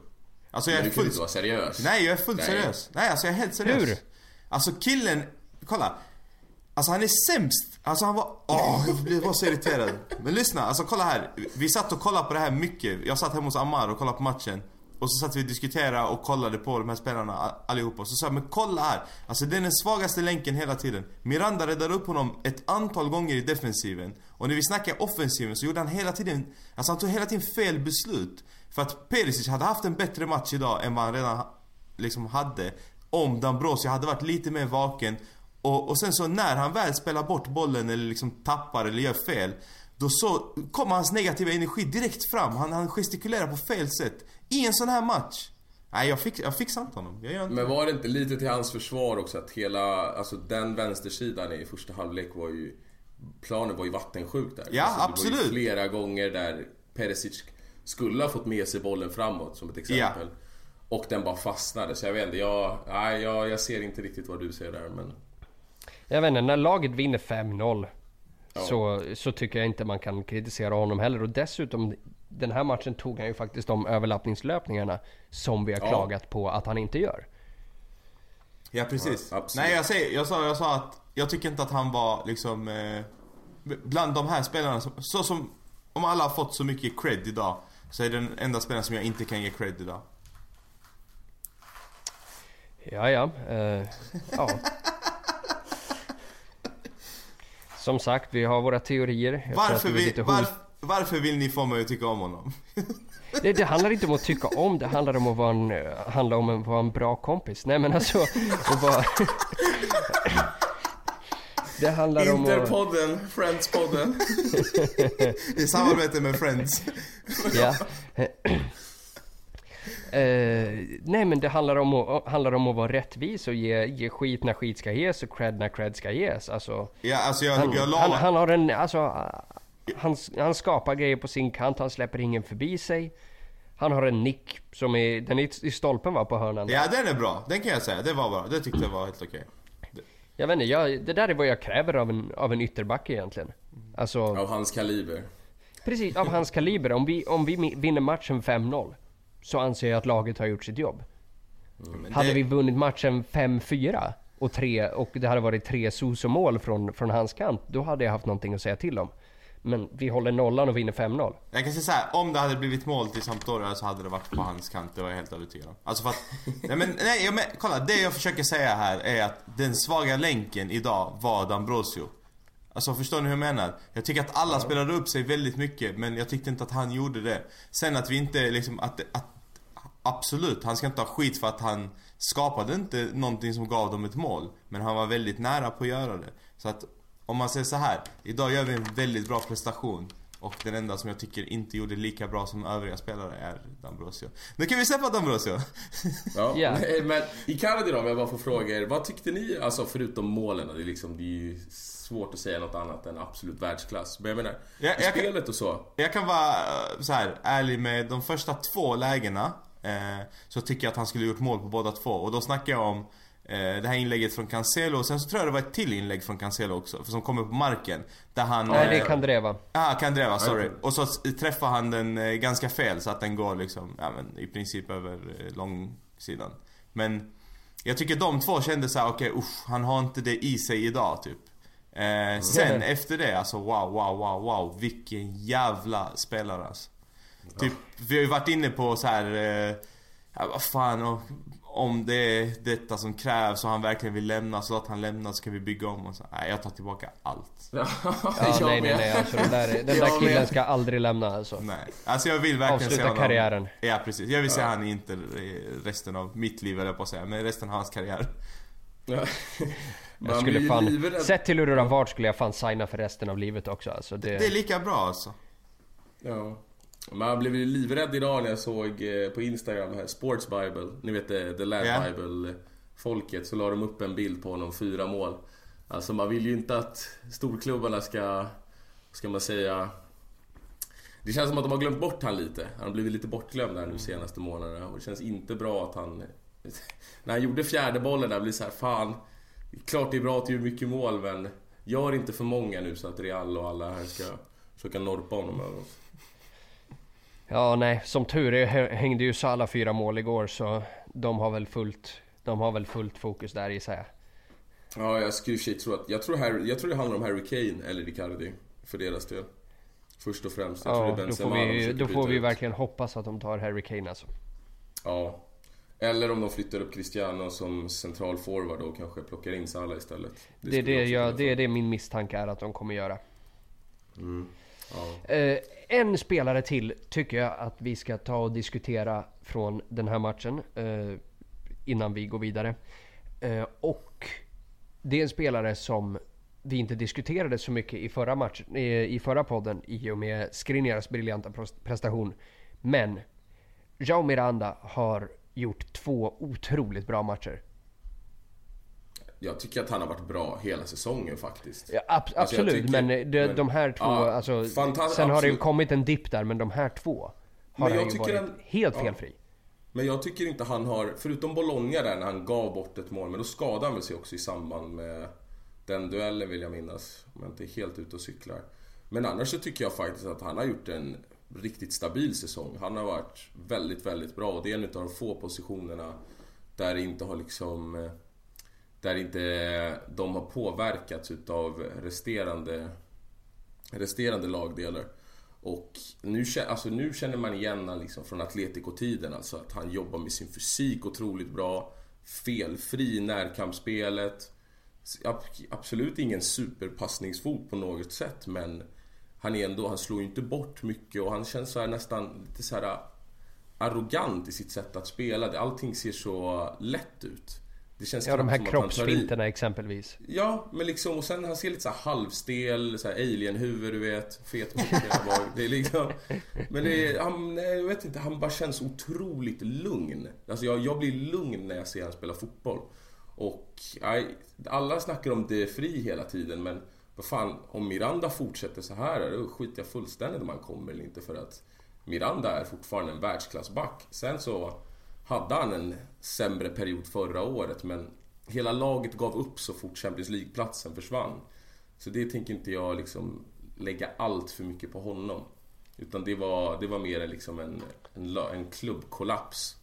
Alltså jag är du kan fullt... inte vara seriös. Nej, jag är fullt Nej. seriös. Nej, alltså jag är helt seriös. Hur? Alltså killen, kolla. Alltså han är sämst. Alltså han var, åh jag blev så irriterad. Men lyssna, alltså kolla här. Vi satt och kollade på det här mycket. Jag satt hemma hos Ammar och kollade på matchen. Och så satt vi och diskuterade och kollade på de här spelarna allihopa. Och så sa jag, men kolla här. Alltså det är den svagaste länken hela tiden. Miranda räddade upp honom ett antal gånger i defensiven. Och när vi snackade offensiven så gjorde han hela tiden, alltså han tog hela tiden fel beslut. För att Perisic hade haft en bättre match idag än vad han redan liksom hade. Om Dambrosio hade varit lite mer vaken. Och, och sen så när han väl spelar bort bollen eller liksom tappar eller gör fel. Då så kommer hans negativa energi direkt fram. Han, han gestikulerar på fel sätt. I en sån här match. Nej, jag, fix, jag fixar inte honom. Jag gör inte Men var det inte lite till hans försvar också att hela, alltså den vänstersidan i första halvlek var ju... Planen var ju vattensjuk där. Ja, alltså, absolut. Det var ju flera gånger där Perisic skulle ha fått med sig bollen framåt som ett exempel. Ja. Och den bara fastnade. Så jag vet inte, jag, nej, jag, jag ser inte riktigt vad du ser där men... Jag vet inte, när laget vinner 5-0 ja. så, så tycker jag inte man kan kritisera honom heller. Och dessutom, den här matchen tog han ju faktiskt de överlappningslöpningarna som vi har ja. klagat på att han inte gör. Ja precis. Ja, Nej jag, säger, jag, sa, jag sa att jag tycker inte att han var liksom eh, Bland de här spelarna, så, så som Om alla har fått så mycket cred idag Så är det den enda spelaren som jag inte kan ge cred idag. Ja, ja. Uh, ja. Som sagt, vi har våra teorier. Varför vill, var, varför vill ni få mig att tycka om honom? Det, det, handlar inte om att tycka om, det handlar om att vara en, handlar om att vara en bra kompis. Nej men alltså, att vara... Det handlar om Interpodden, att... Friends-podden. I samarbete med Friends. ja. Eh, nej men det handlar om, att, handlar om att vara rättvis och ge, ge skit när skit ska ges och cred när cred ska ges. Alltså, ja, alltså jag, han, jag la... han, han har en, alltså, han, han skapar grejer på sin kant, han släpper ingen förbi sig. Han har en nick som är, den är i stolpen va, på hörnan? Ja den är bra, den kan jag säga. Det var bra, det tyckte jag var helt okej. Okay. Jag vet inte, jag, det där är vad jag kräver av en, av en ytterback egentligen. Alltså, av hans kaliber. Precis, av hans kaliber. Om vi, om vi vinner matchen 5-0 så anser jag att laget har gjort sitt jobb. Mm, hade det... vi vunnit matchen 5-4 och, tre, och det hade varit tre Soso-mål från, från hans kant, då hade jag haft någonting att säga till om. Men vi håller nollan och vinner 5-0. Jag kan säga så här, om det hade blivit mål till Sampdoria så hade det varit på hans kant, det var jag helt övertygad om. Alltså för att, nej men, nej, men kolla, det jag försöker säga här är att den svaga länken idag var Dambrosio. Alltså förstår ni hur jag menar? Jag tycker att alla ja. spelade upp sig väldigt mycket men jag tyckte inte att han gjorde det. Sen att vi inte liksom, att, att Absolut, han ska inte ha skit för att han skapade inte någonting som gav dem ett mål. Men han var väldigt nära på att göra det. Så att om man säger så här, idag gör vi en väldigt bra prestation. Och den enda som jag tycker inte gjorde lika bra som övriga spelare är Dambrosio. Nu kan vi släppa Dambrosio! ja, yeah. men Icardi då, om jag bara får fråga er. Vad tyckte ni, alltså förutom målen? Det är, liksom, det är ju svårt att säga något annat än absolut världsklass. Men jag menar, ja, jag spelet kan, och så. Jag kan vara eh, så här ärlig med de första två lägena. Eh, så tycker jag att han skulle gjort mål på båda två. Och då snackar jag om det här inlägget från Cancelo. Sen så tror jag det var ett till inlägg från Cancelo också. Som kommer på marken. Där han... Nej, det är Kandreva. Ja, ah, Kandreva, sorry. Och så träffar han den eh, ganska fel så att den går liksom, ja men i princip över eh, långsidan. Men jag tycker de två kände såhär, okej okay, usch, han har inte det i sig idag typ. Eh, sen mm. efter det, alltså wow, wow, wow, wow. Vilken jävla spelare alltså. Typ, vi har ju varit inne på så här. Eh, vad fan, och, om det är detta som krävs och han verkligen vill lämna så låt han lämna så kan vi bygga om och så. Nej, jag tar tillbaka allt. ja, nej, nej, nej. Alltså, den där, den där killen ska aldrig lämna alltså. Nej. Alltså jag vill verkligen Avsluta se honom. karriären. Ja, precis. Jag vill se ja. han inte resten av mitt liv, eller på att säga. Men resten av hans karriär. Ja. jag skulle fan, sett till hur det har varit skulle jag fan signa för resten av livet också alltså. Det, det är lika bra alltså. Ja. Man blev ju livrädd idag när jag såg eh, på Instagram här, Sports Bible. Ni vet eh, The Lad yeah. Bible folket. Så la de upp en bild på honom, fyra mål. Alltså man vill ju inte att storklubbarna ska, ska man säga... Det känns som att de har glömt bort han lite. Han har blivit lite bortglömd där nu senaste månaderna. Och det känns inte bra att han... När han gjorde fjärde bollen där, blir så här, fan... Klart det är bra att du gör mycket mål men... Gör inte för många nu så att Real och alla här ska försöka norpa honom över oss. Ja, nej, som tur är hängde ju alla fyra mål igår så de har väl fullt, de har väl fullt fokus där i sig. Ja, jag skulle i tro att, jag tror, Harry, jag tror det handlar om Harry Kane eller Ricardi för deras del. Först och främst. Jag ja, tror det är Benzema då får vi, då får vi verkligen hoppas att de tar Harry Kane alltså. Ja. Eller om de flyttar upp Cristiano som central forward och kanske plockar in Salah istället. Det, det, är det, jag, det är det min misstanke är att de kommer göra. Mm. Ja. Eh, en spelare till tycker jag att vi ska ta och diskutera från den här matchen. Eh, innan vi går vidare. Eh, och det är en spelare som vi inte diskuterade så mycket i förra, match, eh, i förra podden i och med Skriniars briljanta prestation. Men Jao Miranda har gjort två otroligt bra matcher. Jag tycker att han har varit bra hela säsongen faktiskt. Ja, ab alltså, absolut, tycker, men, de, men de här två, ja, alltså, Sen absolut. har det ju kommit en dipp där, men de här två har han ju varit han, helt ja. felfri. Men jag tycker inte han har, förutom Bologna där när han gav bort ett mål, men då skadade han väl sig också i samband med den duellen vill jag minnas. Om jag inte är helt ute och cyklar. Men annars så tycker jag faktiskt att han har gjort en riktigt stabil säsong. Han har varit väldigt, väldigt bra och det är en av de få positionerna där det inte har liksom... Där inte de har påverkats utav resterande, resterande lagdelar. Och nu, alltså nu känner man igen honom liksom från Atletico-tiden, alltså att han jobbar med sin fysik otroligt bra. Felfri i närkampsspelet. Absolut ingen superpassningsfot på något sätt, men han är ändå, han slår ju inte bort mycket och han känns så nästan lite så här äh, arrogant i sitt sätt att spela. Allting ser så lätt ut. Det känns ja, de här kroppsfinterna exempelvis. Ja, men liksom och sen han ser lite så halvstel, så här alien-huvud du vet. Fet Det är liksom... Men det är, han, jag vet inte, han bara känns otroligt lugn. Alltså jag, jag blir lugn när jag ser honom spela fotboll. Och aj, alla snackar om det fri hela tiden men vad fan, om Miranda fortsätter så här då skiter jag fullständigt om han kommer eller inte för att Miranda är fortfarande en världsklassback. Sen så hade han en sämre period förra året men hela laget gav upp så fort Champions League-platsen försvann. Så det tänker inte jag liksom lägga allt för mycket på honom. Utan det var, det var mer liksom en, en, en klubbkollaps.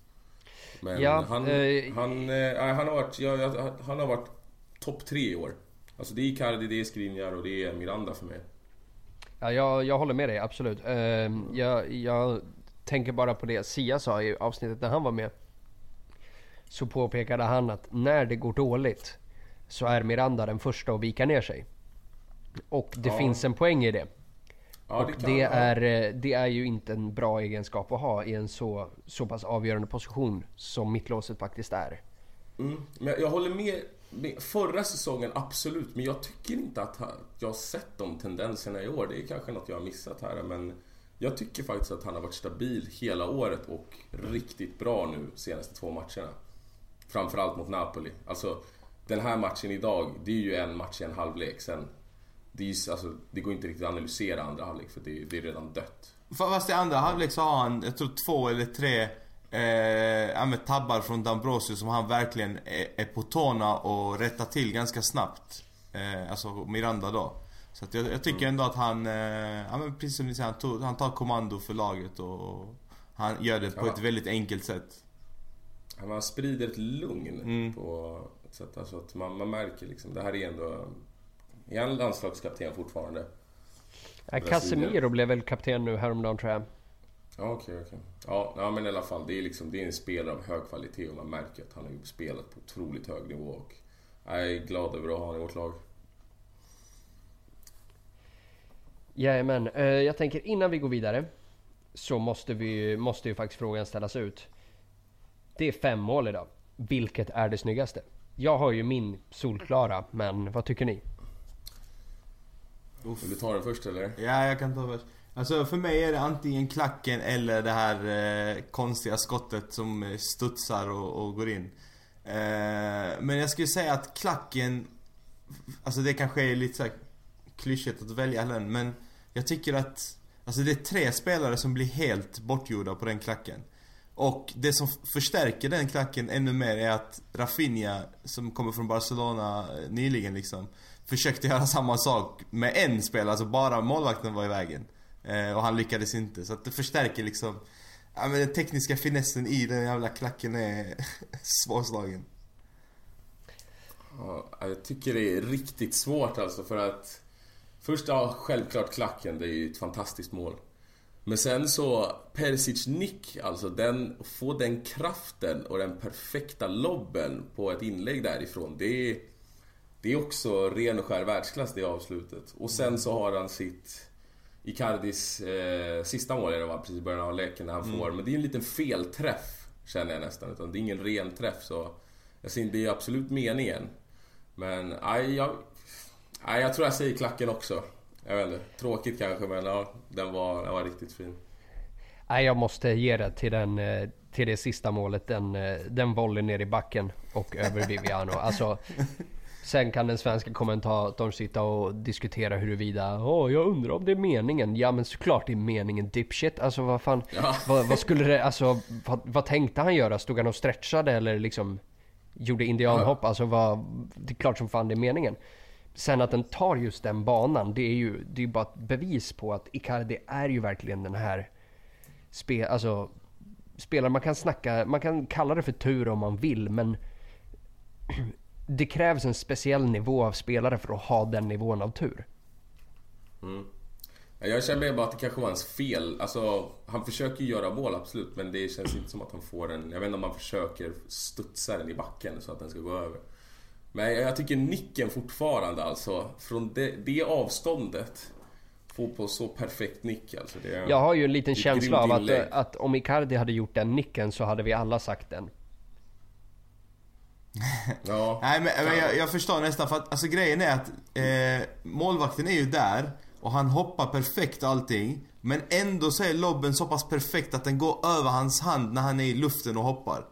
Men ja, han, eh, han, eh, han har varit, ja, han har varit topp tre i år. Alltså det är Icardi, det är Skriniar och det är Miranda för mig. Ja, jag, jag håller med dig, absolut. Uh, jag, jag tänker bara på det Sia sa i avsnittet när han var med. Så påpekade han att när det går dåligt så är Miranda den första att vika ner sig. Och det ja. finns en poäng i det. Ja, och det, det är, eh, det är ju inte en bra egenskap att ha i en så, så pass avgörande position som mittlåset faktiskt är. Mm, men jag håller med Förra säsongen, absolut. Men jag tycker inte att jag har sett de tendenserna i år. Det är kanske något jag har missat här. Men jag tycker faktiskt att han har varit stabil hela året och riktigt bra nu senaste två matcherna. Framförallt mot Napoli. Alltså, den här matchen idag, det är ju en match i en halvlek. Sen, det, är, alltså, det går inte riktigt att analysera andra halvlek för det, det är redan dött. Fast i andra halvlek så har han, jag tror två eller tre eh, ja, med tabbar från Dambrosio som han verkligen är, är på tårna och rättar till ganska snabbt. Eh, alltså Miranda då. Så att jag, jag tycker mm. ändå att han, eh, ja, men precis som ni säger, han, tog, han tar kommando för laget och han gör det på ja. ett väldigt enkelt sätt. Han sprider ett lugn mm. på ett sätt. Alltså att man, man märker liksom, det här är ändå... Är han landslagskapten fortfarande? Ja, Casemiro blev väl kapten nu häromdagen tror jag. Ja, okej, okay, okej. Okay. Ja, ja, men i alla fall. Det är, liksom, det är en spelare av hög kvalitet och man märker att han har spelat på otroligt hög nivå. Och jag är glad över att ha honom i vårt lag. Jajamän. Eh, jag tänker innan vi går vidare så måste, vi, måste ju faktiskt frågan ställas ut. Det är fem mål idag. Vilket är det snyggaste? Jag har ju min solklara, men vad tycker ni? Vill du ta den först eller? Ja, jag kan ta först. Alltså för mig är det antingen klacken eller det här eh, konstiga skottet som eh, studsar och, och går in. Eh, men jag skulle säga att klacken, alltså det kanske är lite såhär klyschigt att välja den men jag tycker att Alltså det är tre spelare som blir helt bortgjorda på den klacken. Och det som förstärker den klacken ännu mer är att Rafinha, som kommer från Barcelona eh, nyligen liksom Försökte göra samma sak med en spelare, alltså bara målvakten var i vägen. Eh, och han lyckades inte. Så att det förstärker liksom Ja men den tekniska finessen i den jävla klacken är svårslagen. Ja, jag tycker det är riktigt svårt alltså för att Först, ja självklart klacken, det är ju ett fantastiskt mål. Men sen så, Perisic nick, alltså den, få den kraften och den perfekta lobben på ett inlägg därifrån. Det är, det är också ren och skär världsklass det avslutet. Och sen så har han sitt Icardis eh, sista mål är det va? Precis i början av leken när han mm. får. Men det är en liten felträff känner jag nästan. Utan det är ingen ren träff så... Jag ser, det är absolut meningen. Men aj, jag, Nej, jag tror jag säger klacken också. Jag vet inte, tråkigt kanske men ja, den var, den var riktigt fin. Nej, jag måste ge det till, den, eh, till det sista målet. Den, eh, den volleyn ner i backen och över Viviano. Alltså, sen kan den svenska kommentatorn sitta och diskutera huruvida Åh, jag undrar om det är meningen. Ja men såklart det är meningen dipshit. Alltså vad fan. Ja. Vad, vad skulle det, alltså vad, vad tänkte han göra? Stod han och stretchade eller liksom gjorde indianhopp? Alltså vad, det är klart som fan det är meningen. Sen att den tar just den banan, det är ju det är bara ett bevis på att Icardi är ju verkligen den här spe, alltså, spelaren. Man kan snacka, man kan kalla det för tur om man vill men det krävs en speciell nivå av spelare för att ha den nivån av tur. Mm. Jag känner bara att det kanske var hans fel. Alltså, han försöker ju göra mål absolut men det känns inte som att han får den. Jag vet inte om han försöker studsa den i backen så att den ska gå över. Men jag tycker nicken fortfarande alltså, från det, det avståndet få på så perfekt nick alltså. Det är, Jag har ju en liten känsla av att, att om Icardi hade gjort den nicken så hade vi alla sagt den. Ja, Nej men, men jag, jag förstår nästan för att alltså grejen är att eh, målvakten är ju där och han hoppar perfekt och allting. Men ändå så är lobben så pass perfekt att den går över hans hand när han är i luften och hoppar.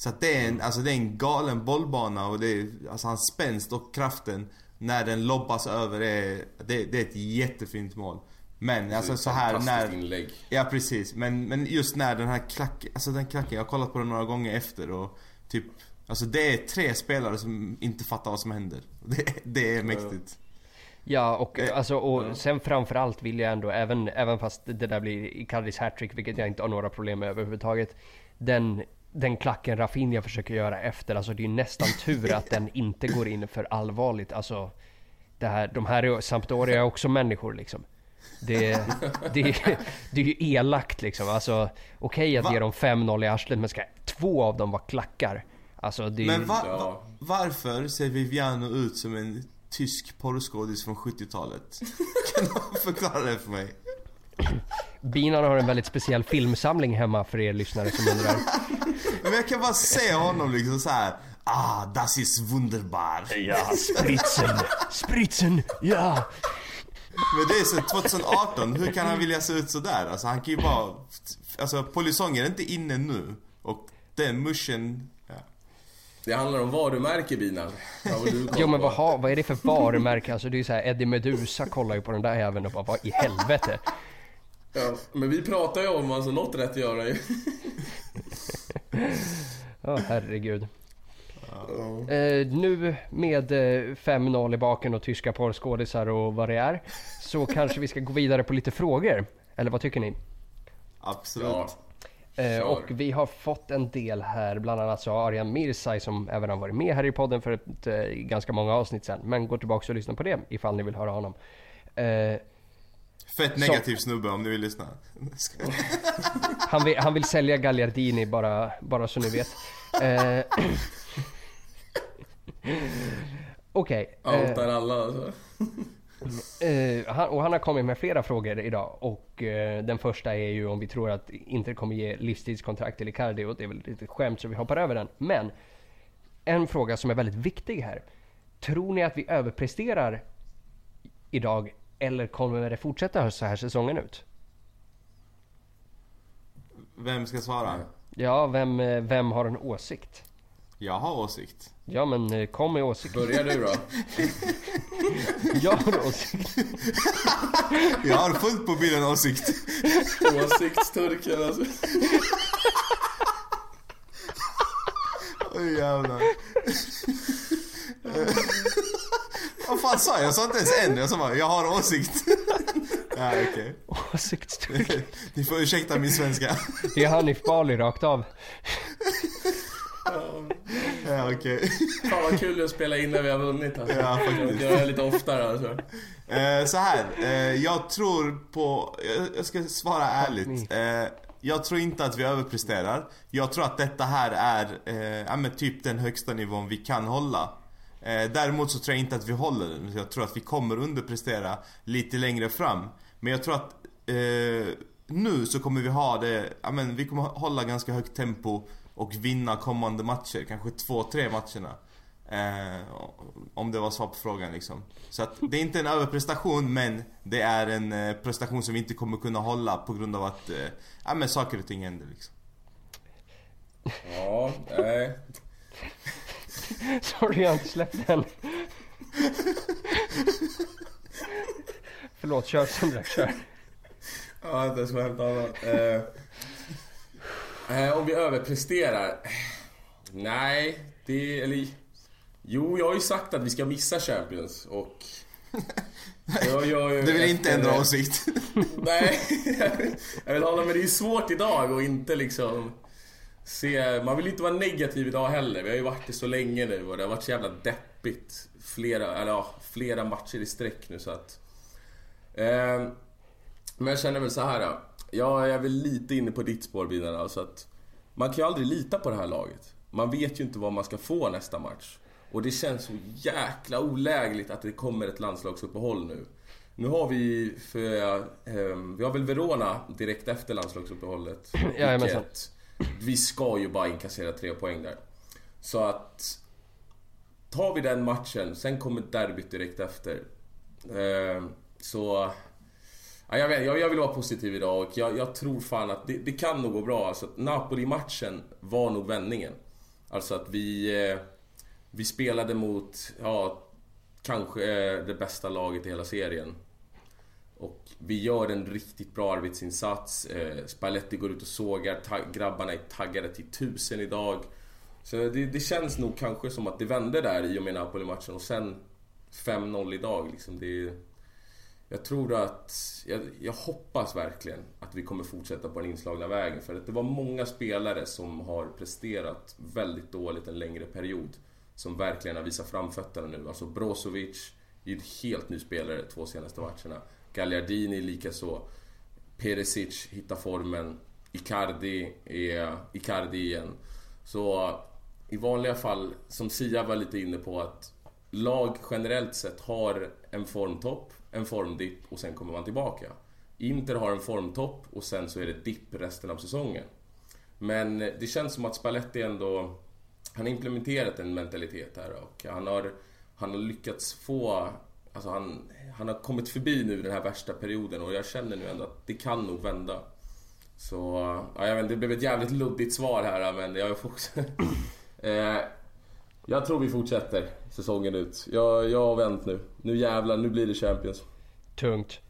Så att det är en, alltså det är en galen bollbana och det är, alltså hans spänst och kraften när den lobbas över är, det, det är ett jättefint mål. Men alltså så här när... inlägg. Ja precis, men, men just när den här klacken, alltså den klacken, jag har kollat på den några gånger efter och typ Alltså det är tre spelare som inte fattar vad som händer. Det, det är mäktigt. Ja och, alltså, och sen framförallt vill jag ändå, även, även fast det där blir Icardis hattrick, vilket jag inte har några problem med överhuvudtaget. Den, den klacken Rafinha försöker göra efter, alltså det är ju nästan tur att den inte går in för allvarligt. Alltså, det här, de här är, Sampdoria är också människor liksom. Det, det, är- det är ju elakt liksom. Alltså, okej att Va? ge dem 5-0 i arslet, men ska två av dem vara klackar? Alltså det är Men ju- va, va, varför ser Viviano ut som en tysk porrskådis från 70-talet? Kan du förklara det för mig? Binan har en väldigt speciell filmsamling hemma för er lyssnare som undrar. Men jag kan bara se honom liksom så här. Ah, das ist wunderbar. Ja, spritsen, spritsen, ja. Men det är så 2018, hur kan han vilja se ut så där? Alltså han kan ju bara... Alltså polisonger är inte inne nu. Och den muschen... Ja. Det handlar om varumärke du kolla Jo men vad, har, vad är det för varumärke? Alltså det är ju såhär, Eddie Medusa kollar ju på den där jäveln och bara vad i helvete? Ja, men vi pratar ju om alltså något rätt att göra ju. Ja herregud. Eh, nu med eh, 5-0 i baken och tyska porrskådisar och vad det är. Så kanske vi ska gå vidare på lite frågor. Eller vad tycker ni? Absolut. Ja. Eh, och vi har fått en del här, bland annat så har Arjan Mirsaj som även har varit med här i podden för ett, eh, ganska många avsnitt sen. Men gå tillbaka och lyssna på det ifall ni vill höra honom. Eh, Fett Så- negativ snubbe om ni vill lyssna. han, vill, han vill sälja Gagliardini bara, bara så ni vet. Eh, Okej. eh, Outar alla alltså. Eh, han, och han har kommit med flera frågor idag och eh, den första är ju om vi tror att Inter kommer ge livstidskontrakt till Icardi och det är väl lite skämt så vi hoppar över den. Men en fråga som är väldigt viktig här. Tror ni att vi överpresterar idag eller kommer det fortsätta så här säsongen ut? Vem ska svara? Ja, vem, vem har en åsikt? Jag har åsikt. Ja men eh, kom med åsikt. Börjar du då? Jag har åsikt. Jag har fullt på bilen åsikt. Åsiktsturken alltså. Oj jävlar. Vad fan sa jag? Jag sa inte ens en. Jag sa bara, jag har åsikt. ja, okej. Åsiktsturk. Ni får ursäkta min svenska. Det är Hanif Bali rakt av. ja, okej. Fan vad kul att spela in när vi har vunnit alltså. Ja, faktiskt. Det gör jag lite oftare alltså. Eh, så här, eh, jag tror på... Jag, jag ska svara ärligt. Eh, jag tror inte att vi överpresterar. Jag tror att detta här är eh, ja, men typ den högsta nivån vi kan hålla. Eh, däremot så tror jag inte att vi håller den. Jag tror att vi kommer underprestera lite längre fram. Men jag tror att eh, nu så kommer vi ha det, ja men vi kommer hålla ganska högt tempo och vinna kommande matcher. Kanske två, tre matcherna. Eh, om det var svar på frågan liksom. Så att det är inte en överprestation men det är en eh, prestation som vi inte kommer kunna hålla på grund av att, eh, ja men saker och ting händer liksom. Ja, nej. Sorry jag har inte släppt den. Förlåt, kör Sundra, kör. Ja, det som helt annat. Eh, eh, om vi överpresterar? Nej, det... Eller... Jo, jag har ju sagt att vi ska missa Champions och... Jag, jag, du vill inte ändra åsikt? Nej, jag vill hålla men det är svårt idag och inte liksom... Se, man vill inte vara negativ idag heller. Vi har ju varit det så länge nu och det har varit så jävla deppigt. Flera, eller ja, flera matcher i sträck nu så att... Eh, men jag känner väl så här. Ja, jag är väl lite inne på ditt spår Binan, alltså att man kan ju aldrig lita på det här laget. Man vet ju inte vad man ska få nästa match. Och det känns så jäkla olägligt att det kommer ett landslagsuppehåll nu. Nu har vi för, eh, vi har väl Verona direkt efter landslagsuppehållet. Vilket, vi ska ju bara inkassera tre poäng där. Så att tar vi den matchen, sen kommer derbyt direkt efter. Eh, så Ja, jag, vet, jag, jag vill vara positiv idag och jag, jag tror fan att det, det, kan nog gå bra. Alltså, Napoli-matchen var nog vändningen. Alltså att vi... Eh, vi spelade mot, ja, kanske eh, det bästa laget i hela serien. Och vi gör en riktigt bra arbetsinsats. Eh, Spalletti går ut och sågar. Grabbarna är taggade till tusen idag. Så det, det, känns nog kanske som att det vände där i och med Napoli-matchen och sen 5-0 idag. Liksom det, jag tror att... Jag, jag, hoppas verkligen att vi kommer fortsätta på den inslagna vägen. För att det var många spelare som har presterat väldigt dåligt en längre period. Som verkligen har visat framfötterna nu. Alltså Brozovic är en helt ny spelare de två senaste matcherna. Gagliardini likaså. Perisic hittar formen. Icardi är Icardi igen. Så i vanliga fall, som Sia var lite inne på, att lag generellt sett har en formtopp en formdipp och sen kommer man tillbaka. Inter har en formtopp och sen så är det dipp resten av säsongen. Men det känns som att Spalletti ändå... Han har implementerat en mentalitet här och han har, han har lyckats få... Alltså han, han har kommit förbi nu den här värsta perioden och jag känner nu ändå att det kan nog vända. Så, ja, jag vet, det blev ett jävligt luddigt svar här men jag också... eh, jag tror vi fortsätter säsongen ut. Jag, jag har vänt nu. Nu jävlar, nu blir det Champions. Tungt.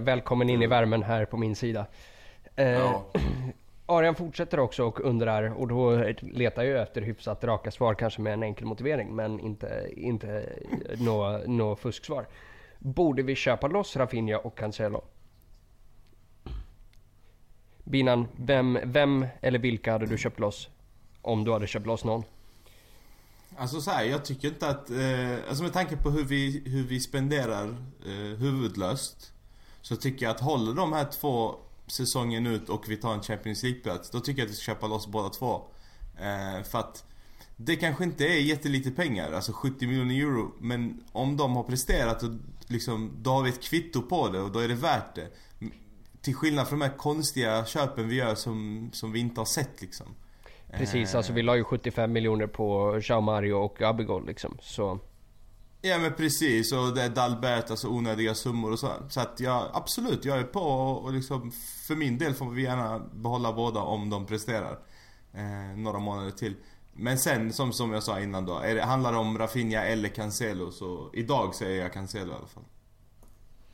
Välkommen in i värmen här på min sida. Eh, ja. Arian fortsätter också och undrar och då letar jag efter hyfsat raka svar kanske med en enkel motivering men inte, inte nå, nå fusksvar. Borde vi köpa loss Rafinha och Cancelo? Binan, vem, vem eller vilka hade du köpt loss? Om du hade köpt loss någon? Alltså så här, jag tycker inte att... Eh, alltså med tanke på hur vi, hur vi spenderar eh, huvudlöst. Så tycker jag att håller de här två säsongen ut och vi tar en Champions League-plats. Då tycker jag att vi ska köpa loss båda två. Eh, för att det kanske inte är jättelite pengar, alltså 70 miljoner euro. Men om de har presterat och liksom, då har vi ett kvitto på det och då är det värt det. Till skillnad från de här konstiga köpen vi gör som, som vi inte har sett liksom. Precis, alltså vi la ju 75 miljoner på Jean Mario och Abigol liksom. Så... Ja men precis, och det är Dalbert, alltså onödiga summor och så. Så att jag, absolut, jag är på och liksom För min del får vi gärna behålla båda om de presterar. Eh, några månader till. Men sen, som, som jag sa innan då, är det, handlar det om Rafinha eller Cancelo så idag säger jag Cancelo i alla fall.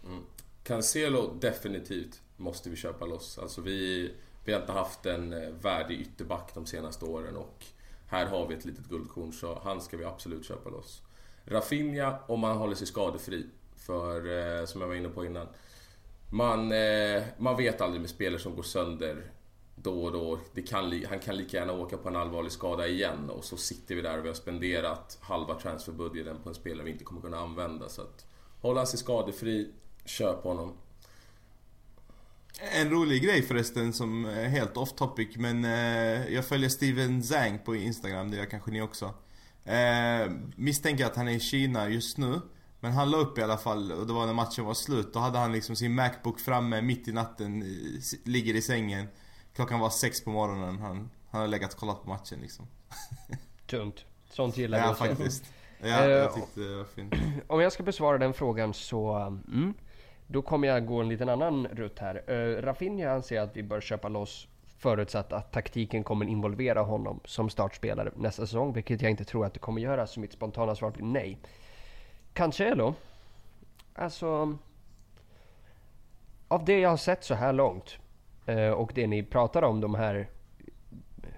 Mm. Cancelo definitivt måste vi köpa loss. Alltså vi vi har inte haft en eh, värdig ytterback de senaste åren och här har vi ett litet guldkorn så han ska vi absolut köpa loss. Rafinha om han håller sig skadefri. För eh, som jag var inne på innan. Man, eh, man vet aldrig med spelare som går sönder då och då. Det kan, han kan lika gärna åka på en allvarlig skada igen och så sitter vi där och vi har spenderat halva transferbudgeten på en spelare vi inte kommer kunna använda. Så att hålla han sig skadefri, köp honom. En rolig grej förresten som är helt off topic men eh, jag följer Steven Zhang på Instagram, det gör kanske ni också. Eh, misstänker att han är i Kina just nu. Men han la upp i alla fall, och det var när matchen var slut. Då hade han liksom sin Macbook framme mitt i natten, ligger i sängen. Klockan var sex på morgonen. Han, han har legat och kollat på matchen liksom. Tungt. Sånt gillar ja, vi. faktiskt. Ja, jag eh, tyckte det var fint. Om jag ska besvara den frågan så... Mm, då kommer jag gå en liten annan rutt här. Uh, Rafinha anser att vi bör köpa loss förutsatt att taktiken kommer involvera honom som startspelare nästa säsong, vilket jag inte tror att det kommer göra, så mitt spontana svar blir nej. Cancelo? Alltså... Av det jag har sett så här långt eh, och det ni pratar om, de här eh,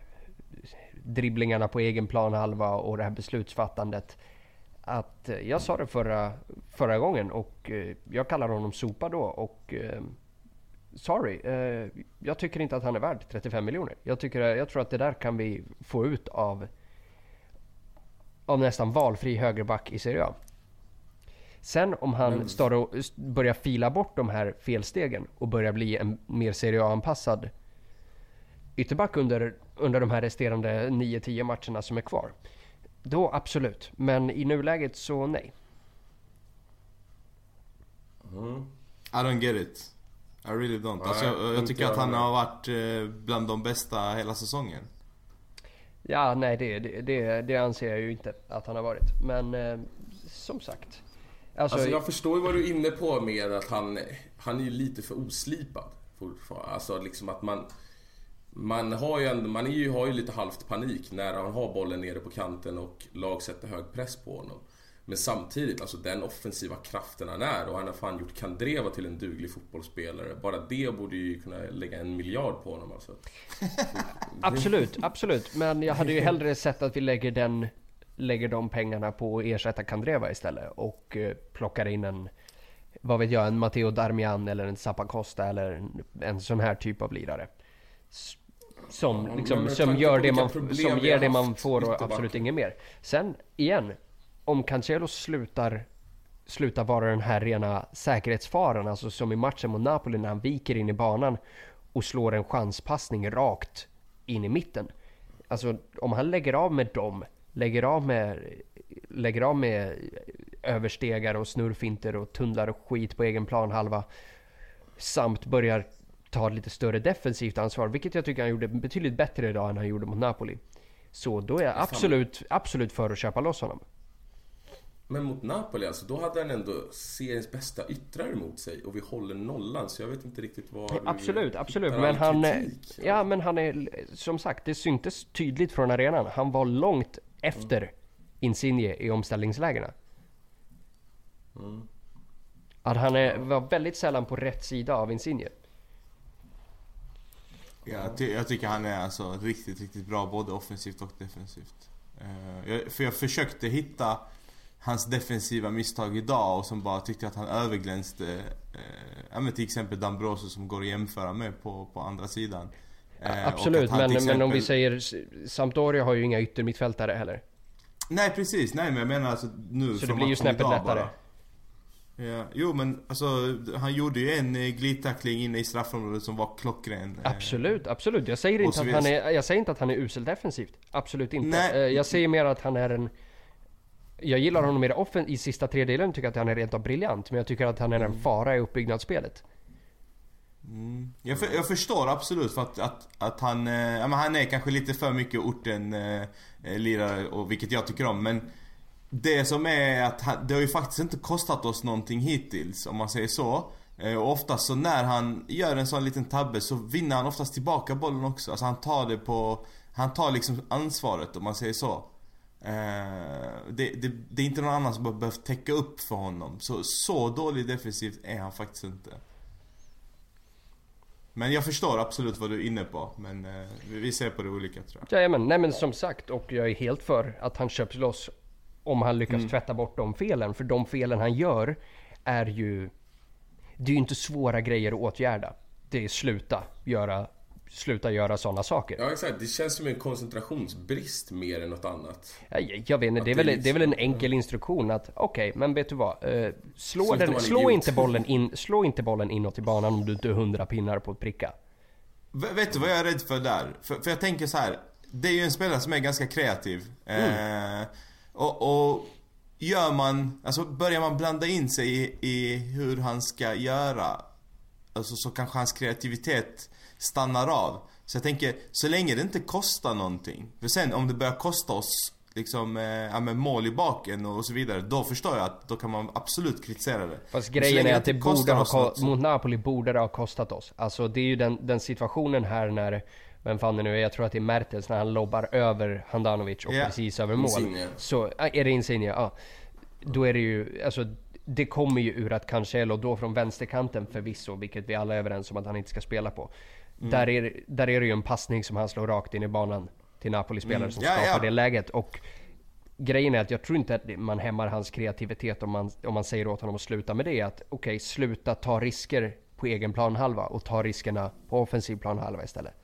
dribblingarna på egen planhalva och det här beslutsfattandet att eh, jag sa det förra, förra gången och jag kallar honom sopa då och eh, sorry, jag tycker inte att han är värd 35 miljoner. Jag, tycker, jag tror att det där kan vi få ut av, av nästan valfri högerback i Serie A. Sen om han mm. står och börjar fila bort de här felstegen och börjar bli en mer Serie A-anpassad ytterback under, under de här resterande 9-10 matcherna som är kvar. Då absolut, men i nuläget så nej. Mm. I don't get it. I really don't. Nej, alltså, jag, jag tycker att han har varit eh, bland de bästa hela säsongen. Ja, nej det, det, det, det anser jag ju inte att han har varit. Men eh, som sagt. Alltså, alltså, jag förstår ju vad du är inne på med att han, han är ju lite för oslipad fortfarande. Alltså liksom att man man har ju, ändå, man är ju, har ju lite halvt panik när han har bollen nere på kanten och lag sätter hög press på honom. Men samtidigt, alltså den offensiva kraften han är och han har fan gjort Kandreva till en duglig fotbollsspelare. Bara det borde ju kunna lägga en miljard på honom alltså. absolut, absolut. Men jag hade ju hellre sett att vi lägger den lägger de pengarna på att ersätta Kandreva istället och eh, plockar in en vad vet jag, en Matteo Darmian eller en Zappacosta eller en, en sån här typ av lirare. Som, ja, liksom, som gör det man, som ger det man får och absolut inget mer. Sen, igen. Om Cancelo slutar slutar vara den här rena säkerhetsfaran, alltså som i matchen mot Napoli när han viker in i banan och slår en chanspassning rakt in i mitten. Alltså om han lägger av med dem, lägger av med, lägger av med överstegar och snurrfinter och tunnlar och skit på egen planhalva samt börjar ta lite större defensivt ansvar, vilket jag tycker han gjorde betydligt bättre idag än han gjorde mot Napoli. Så då är jag absolut, absolut för att köpa loss honom. Men mot Napoli alltså, då hade han ändå seriens bästa yttrare mot sig och vi håller nollan så jag vet inte riktigt vad... Absolut, absolut. Men han, kritik, ja, men han är, som sagt, det syntes tydligt från arenan. Han var långt efter mm. Insigne i omställningslägena. Mm. Att han är, var väldigt sällan på rätt sida av Insigne. Jag, ty jag tycker han är alltså riktigt, riktigt bra både offensivt och defensivt. Uh, jag, för jag försökte hitta hans defensiva misstag idag och som bara tyckte att han överglänste ja, men till exempel Dambroso som går att jämföra med på, på andra sidan. Uh, Absolut, men, exempel... men om vi säger Sampdoria har ju inga yttermittfältare heller. Nej precis, nej men jag menar alltså nu Så det blir ju snäppet lättare. Bara. Ja, jo men alltså han gjorde ju en eh, glidtackling inne i straffområdet som var klockren. Eh. Absolut, absolut. Jag säger inte, att han, är, jag säger inte att han är usel defensivt. Absolut inte. Nej. Eh, jag säger mer att han är en... Jag gillar honom mer offen i sista tredjedelen, tycker att han är rent av briljant. Men jag tycker att han är en mm. fara i uppbyggnadsspelet. Mm. Jag, för, jag, förstår absolut för att, att, att han, ja, men han är kanske lite för mycket orten eh, lirare, och, vilket jag tycker om. Men det som är att det har ju faktiskt inte kostat oss någonting hittills om man säger så. Eh, och oftast så när han gör en sån liten tabbe så vinner han oftast tillbaka bollen också. Alltså han tar det på... Han tar liksom ansvaret om man säger så. Eh, det, det, det är inte någon annan som har behövt täcka upp för honom. Så, så dålig defensivt är han faktiskt inte. Men jag förstår absolut vad du är inne på. Men eh, vi ser på det olika tror jag. Jajamän, nej men som sagt och jag är helt för att han köps loss om han lyckas mm. tvätta bort de felen. För de felen han gör är ju... Det är ju inte svåra grejer att åtgärda. Det är sluta göra, sluta göra sådana saker. Ja exakt, det känns som en koncentrationsbrist mer än något annat. Jag, jag vet inte, det är, väl, det är väl en enkel instruktion att okej, okay, men vet du vad? Uh, slå, den, slå, inte bollen in, slå inte bollen inåt i banan om du inte har hundra pinnar på att pricka. V vet du vad jag är rädd för där? För, för jag tänker så här. Det är ju en spelare som är ganska kreativ. Mm. Eh, och, och gör man, alltså börjar man blanda in sig i, i hur han ska göra Alltså så kanske hans kreativitet stannar av. Så jag tänker, så länge det inte kostar någonting. För sen om det börjar kosta oss liksom, eh, ja, men mål i baken och så vidare. Då förstår jag att då kan man absolut kritisera det. Fast grejen är att det borde ha, något, mot Napoli borde det ha kostat oss. Alltså det är ju den, den situationen här när vem fan det nu är, jag tror att det är Mertens när han lobbar över Handanovic och yeah. precis över mål. Insigne. Så, är det Insigne? Ja. Då är det ju, alltså det kommer ju ur att Cancelo då från vänsterkanten förvisso, vilket vi alla är överens om att han inte ska spela på. Mm. Där, är, där är det ju en passning som han slår rakt in i banan till Napoli-spelare mm. som ja, skapar ja. det läget. Och grejen är att jag tror inte att man hämmar hans kreativitet om man, om man säger åt honom att sluta med det. Att okej, okay, sluta ta risker på egen planhalva och ta riskerna på offensiv planhalva istället.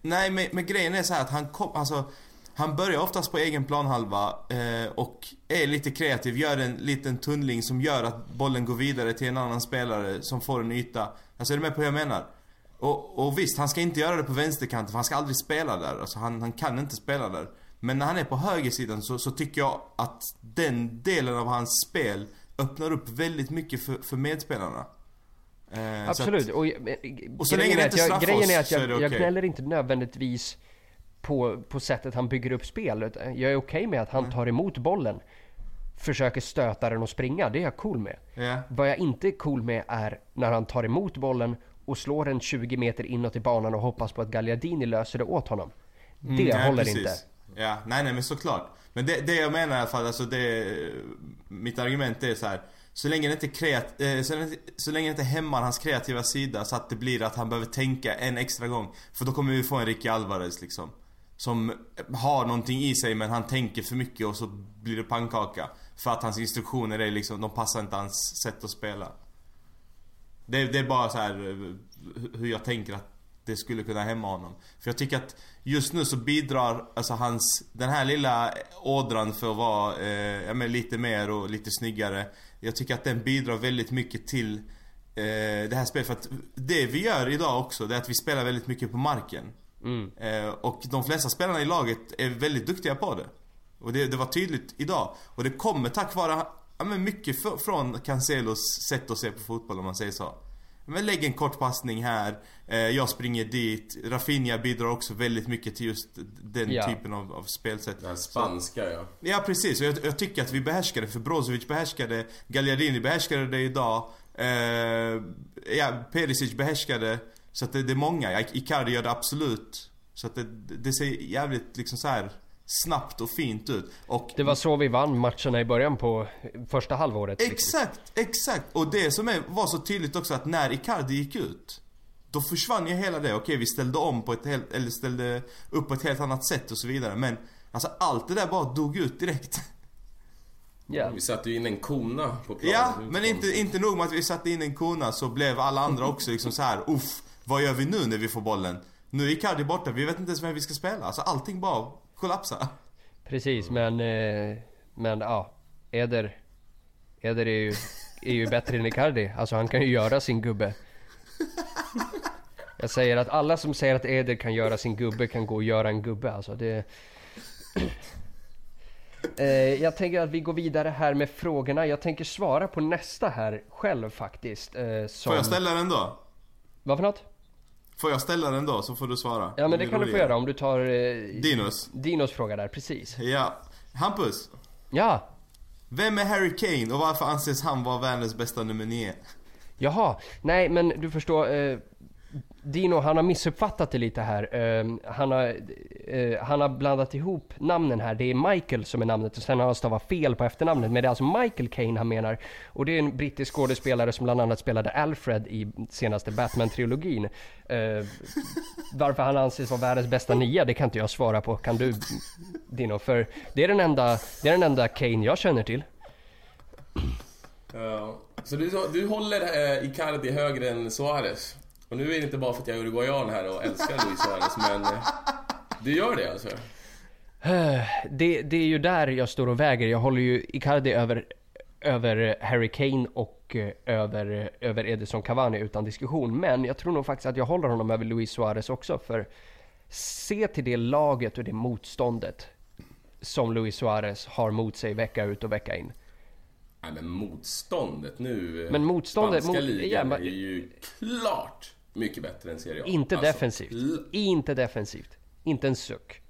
Nej, men, men grejen är så att han kom, alltså han börjar oftast på egen planhalva eh, och är lite kreativ, gör en liten tunnling som gör att bollen går vidare till en annan spelare som får en yta. Alltså är du med på hur jag menar? Och, och visst, han ska inte göra det på vänsterkanten för han ska aldrig spela där. Alltså han, han kan inte spela där. Men när han är på högersidan så, så tycker jag att den delen av hans spel öppnar upp väldigt mycket för, för medspelarna. Eh, Absolut. Att, och, och så länge det inte straffar Grejen är att jag, är okay. jag gnäller inte nödvändigtvis på, på sättet han bygger upp spel. Jag är okej okay med att han mm. tar emot bollen. Försöker stöta den och springa. Det är jag cool med. Yeah. Vad jag inte är cool med är när han tar emot bollen och slår den 20 meter inåt i banan och hoppas på att Gagliardini löser det åt honom. Mm, det mm, håller inte. Ja, nej nej men såklart. Men det, det jag menar i alla fall, alltså det... Mitt argument är så här. Så länge det inte, kreat, eh, så, länge, så länge det inte hämmar hans kreativa sida så att det blir att han behöver tänka en extra gång. För då kommer vi få en Ricky Alvarez liksom. Som har någonting i sig men han tänker för mycket och så blir det pannkaka. För att hans instruktioner är liksom, de passar inte hans sätt att spela. Det, det är bara så här hur jag tänker att det skulle kunna hämma honom. För jag tycker att just nu så bidrar alltså hans, den här lilla ådran för att vara eh, ja, men lite mer och lite snyggare. Jag tycker att den bidrar väldigt mycket till eh, det här spelet. För att det vi gör idag också, det är att vi spelar väldigt mycket på marken. Mm. Eh, och de flesta spelarna i laget är väldigt duktiga på det. Och det, det var tydligt idag. Och det kommer tack vare, ja, men mycket för, från Cancelos sätt att se på fotboll om man säger så. Men lägg en kort passning här, eh, jag springer dit. Rafinha bidrar också väldigt mycket till just den ja. typen av, av spelsätt. Den spanska ja. Ja precis, jag, jag tycker att vi behärskar det. För Brozovic behärskade, Gagliardini behärskade det idag. Eh, ja, Perisic behärskade. Så att det, det är många. Icardi gör det absolut. Så att det, det ser jävligt liksom så här snabbt och fint ut. Och det var så vi vann matcherna i början på första halvåret. Liksom. Exakt, exakt. Och det som är, var så tydligt också att när Icardi gick ut då försvann ju hela det. Okej, vi ställde om på ett helt, eller ställde upp på ett helt annat sätt och så vidare. Men alltså allt det där bara dog ut direkt. Ja. Vi satte ju in en kona på planen. Ja, men inte, inte nog med att vi satte in en kona så blev alla andra också liksom så här, uff, vad gör vi nu när vi får bollen? Nu är Icardi borta, vi vet inte ens vem vi ska spela. Alltså allting bara kollapsar. Precis, men, eh, men ja. Eder, Eder är ju, är ju bättre än Icardi. Alltså han kan ju göra sin gubbe. Jag säger att alla som säger att Eder kan göra sin gubbe kan gå och göra en gubbe. Alltså det... Eh, jag tänker att vi går vidare här med frågorna. Jag tänker svara på nästa här själv faktiskt. Eh, som... Får jag ställa den då? Vad för något? Får jag ställa den då så får du svara? Ja men det, kan du få göra om du tar... Eh, Dinos. Dinos fråga där, precis. Ja. Hampus. Ja? Vem är Harry Kane och varför anses han vara världens bästa nummer 9? Jaha, nej men du förstår. Eh, Dino, han har missuppfattat det lite här. Uh, han, har, uh, han har blandat ihop namnen här. Det är Michael som är namnet och sen har han stavat fel på efternamnet. Men det är alltså Michael Caine han menar. Och det är en brittisk skådespelare som bland annat spelade Alfred i senaste Batman-trilogin. Uh, varför han anses vara världens bästa nia, det kan inte jag svara på. Kan du Dino? För det är den enda, det är den enda Kane jag känner till. Ja, så du, du håller eh, Icardi högre än Suarez? Och nu är det inte bara för att jag är uruguayan här och älskar Luis Suarez, men eh, du gör det alltså? Det, det är ju där jag står och väger. Jag håller ju Icardi över, över Harry Kane och eh, över, över Edison Cavani utan diskussion. Men jag tror nog faktiskt att jag håller honom över Luis Suarez också. För se till det laget och det motståndet som Luis Suarez har mot sig vecka ut och vecka in. Nej men motståndet nu. Men motståndet... Spanska mot, ligan ja, är ju klart mycket bättre än Serie A. Inte alltså, defensivt. Inte defensivt. Inte en suck.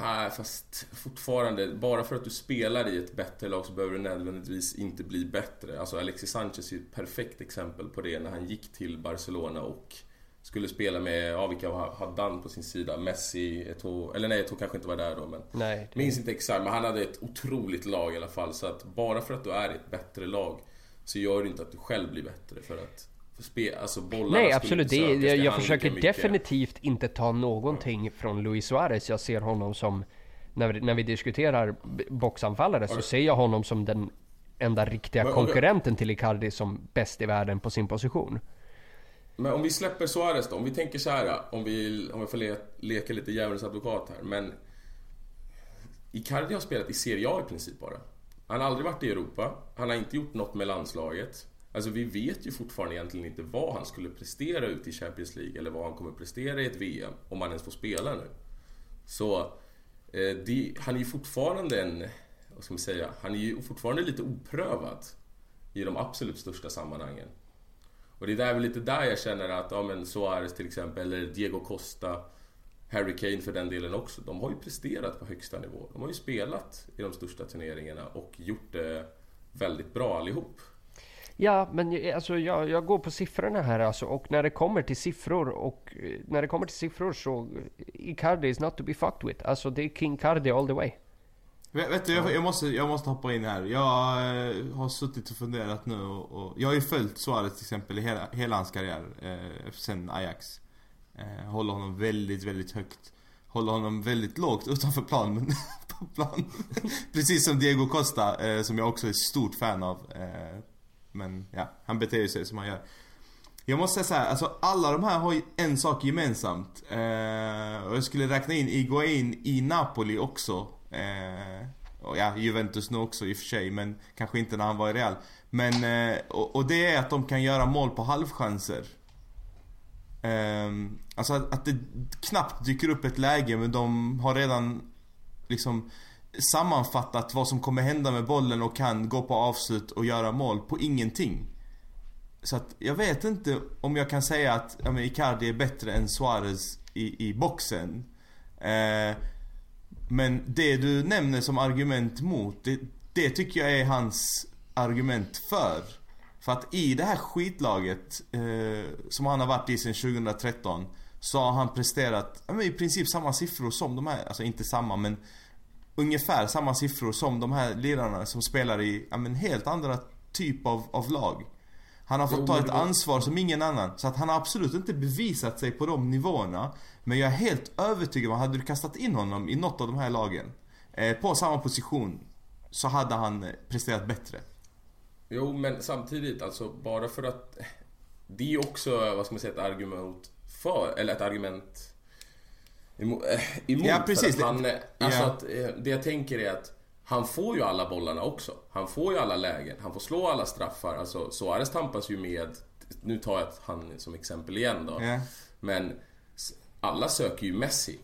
Nej, fast fortfarande, bara för att du spelar i ett bättre lag så behöver du nödvändigtvis inte bli bättre. Alltså Alexis Sanchez är ett perfekt exempel på det när han gick till Barcelona och skulle spela med, ja vilka hade han på sin sida? Messi, Eto'o, eller nej Eto'o kanske inte var där då men... Nej. Det... Minns inte exakt, men han hade ett otroligt lag i alla fall. Så att bara för att du är i ett bättre lag så gör det inte att du själv blir bättre för att... Spe, alltså bollarna Nej absolut, det, jag, jag försöker definitivt inte ta någonting ja. från Luis Suarez. Jag ser honom som... När vi, när vi diskuterar boxanfallare så ser jag honom som den enda riktiga men, konkurrenten till Icardi som bäst i världen på sin position. Men om vi släpper Suarez då, om vi tänker så här, om vi, om vi får le, leka lite djävulens advokat här. Men Icardi har spelat i Serie A i princip bara. Han har aldrig varit i Europa. Han har inte gjort något med landslaget. Alltså vi vet ju fortfarande egentligen inte vad han skulle prestera ute i Champions League eller vad han kommer prestera i ett VM om han ens får spela nu. Så eh, det, han är ju fortfarande en, vad ska man säga, han är ju fortfarande lite oprövad i de absolut största sammanhangen. Och det är där, lite där jag känner att, ja men Suarez till exempel, eller Diego Costa, Harry Kane för den delen också. De har ju presterat på högsta nivå. De har ju spelat i de största turneringarna och gjort det väldigt bra allihop. Ja, men eh, alltså, jag, jag går på siffrorna här alltså, och när det kommer till siffror och eh, när det kommer till siffror så eh, Icardi is not to be fucked with. Alltså det är King Cardi all the way. Vet du, jag, jag, måste, jag måste hoppa in här. Jag har suttit och funderat nu och, och jag har ju följt Suarez till exempel i hela, hela hans karriär eh, sen Ajax. Eh, håller honom väldigt, väldigt högt. Håller honom väldigt lågt utanför plan, men på plan. Precis som Diego Costa, eh, som jag också är stort fan av. Eh, men ja, han beter sig som han gör. Jag måste säga så här, alltså alla de här har ju en sak gemensamt. Eh, och jag skulle räkna in Iguain i Napoli också. Eh, och ja, Juventus nu också i och för sig, men kanske inte när han var i Real. Men, eh, och, och, det är att de kan göra mål på halvchanser. Eh, alltså att, att det knappt dyker upp ett läge, men de har redan liksom sammanfattat vad som kommer hända med bollen och kan gå på avslut och göra mål på ingenting. Så att jag vet inte om jag kan säga att ja, men Icardi är bättre än Suarez i, i boxen. Eh, men det du nämner som argument mot, det, det tycker jag är hans argument för. För att i det här skitlaget eh, som han har varit i sedan 2013 så har han presterat ja, i princip samma siffror som de här, alltså inte samma men ungefär samma siffror som de här lirarna som spelar i ja, men helt andra typ av, av lag. Han har fått ta ett ansvar som ingen annan. Så att han har absolut inte bevisat sig på de nivåerna. Men jag är helt övertygad om att hade du kastat in honom i något av de här lagen. Eh, på samma position. Så hade han eh, presterat bättre. Jo, men samtidigt alltså bara för att... Det är också, vad ska man säga, ett argument för, eller ett argument emot. Eh, emot ja, precis. Han, alltså ja. att, det jag tänker är att han får ju alla bollarna också. Han får ju alla lägen. Han får slå alla straffar. Alltså Suarez tampas ju med... Nu tar jag han som exempel igen då. Yeah. Men alla söker ju Messi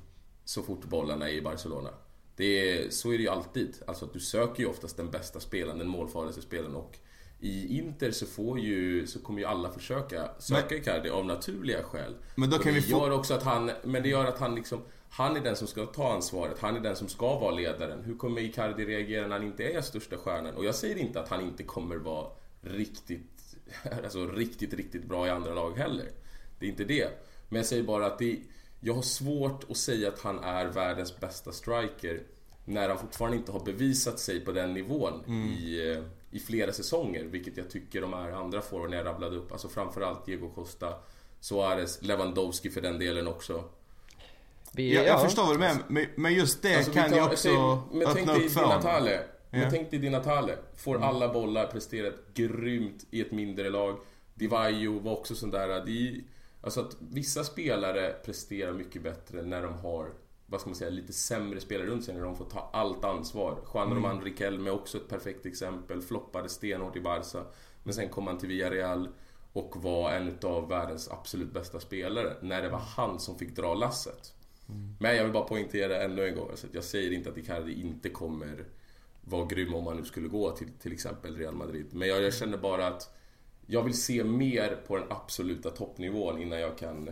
så fort bollarna är i Barcelona. Det är, så är det ju alltid. Alltså att du söker ju oftast den bästa spelaren, den målfarligaste spelaren och i Inter så får ju, så kommer ju alla försöka söka men, Icardi av naturliga skäl. Men då kan vi få... gör också att han, men det gör att han liksom han är den som ska ta ansvaret, han är den som ska vara ledaren. Hur kommer Icardi reagera när han inte är största stjärnan? Och jag säger inte att han inte kommer vara riktigt, alltså riktigt, riktigt bra i andra lag heller. Det är inte det. Men jag säger bara att det, jag har svårt att säga att han är världens bästa striker när han fortfarande inte har bevisat sig på den nivån mm. i, eh, i flera säsonger. Vilket jag tycker de här andra forwarderna jag rabblade upp, alltså framförallt Diego Costa, Suarez, Lewandowski för den delen också. Vi, jag, jag förstår vad du menar, men, just det alltså, kan ju också säger, men öppna upp för honom. Men tänk dig Di Natale. Får mm. alla bollar, presterat grymt i ett mindre lag. Divaio var också sån där. De, alltså att vissa spelare presterar mycket bättre när de har vad ska man säga, lite sämre spelare runt sig när de får ta allt ansvar. Juan mm. Roman Riquelme är också ett perfekt exempel. Floppade stenhårt i Barca. Men sen kom han till Villarreal och var en av världens absolut bästa spelare. När det var han som fick dra lasset. Mm. Men jag vill bara poängtera ännu en gång. Alltså jag säger inte att Icardi inte kommer vara grym om han nu skulle gå till till exempel Real Madrid. Men jag, jag känner bara att jag vill se mer på den absoluta toppnivån innan jag kan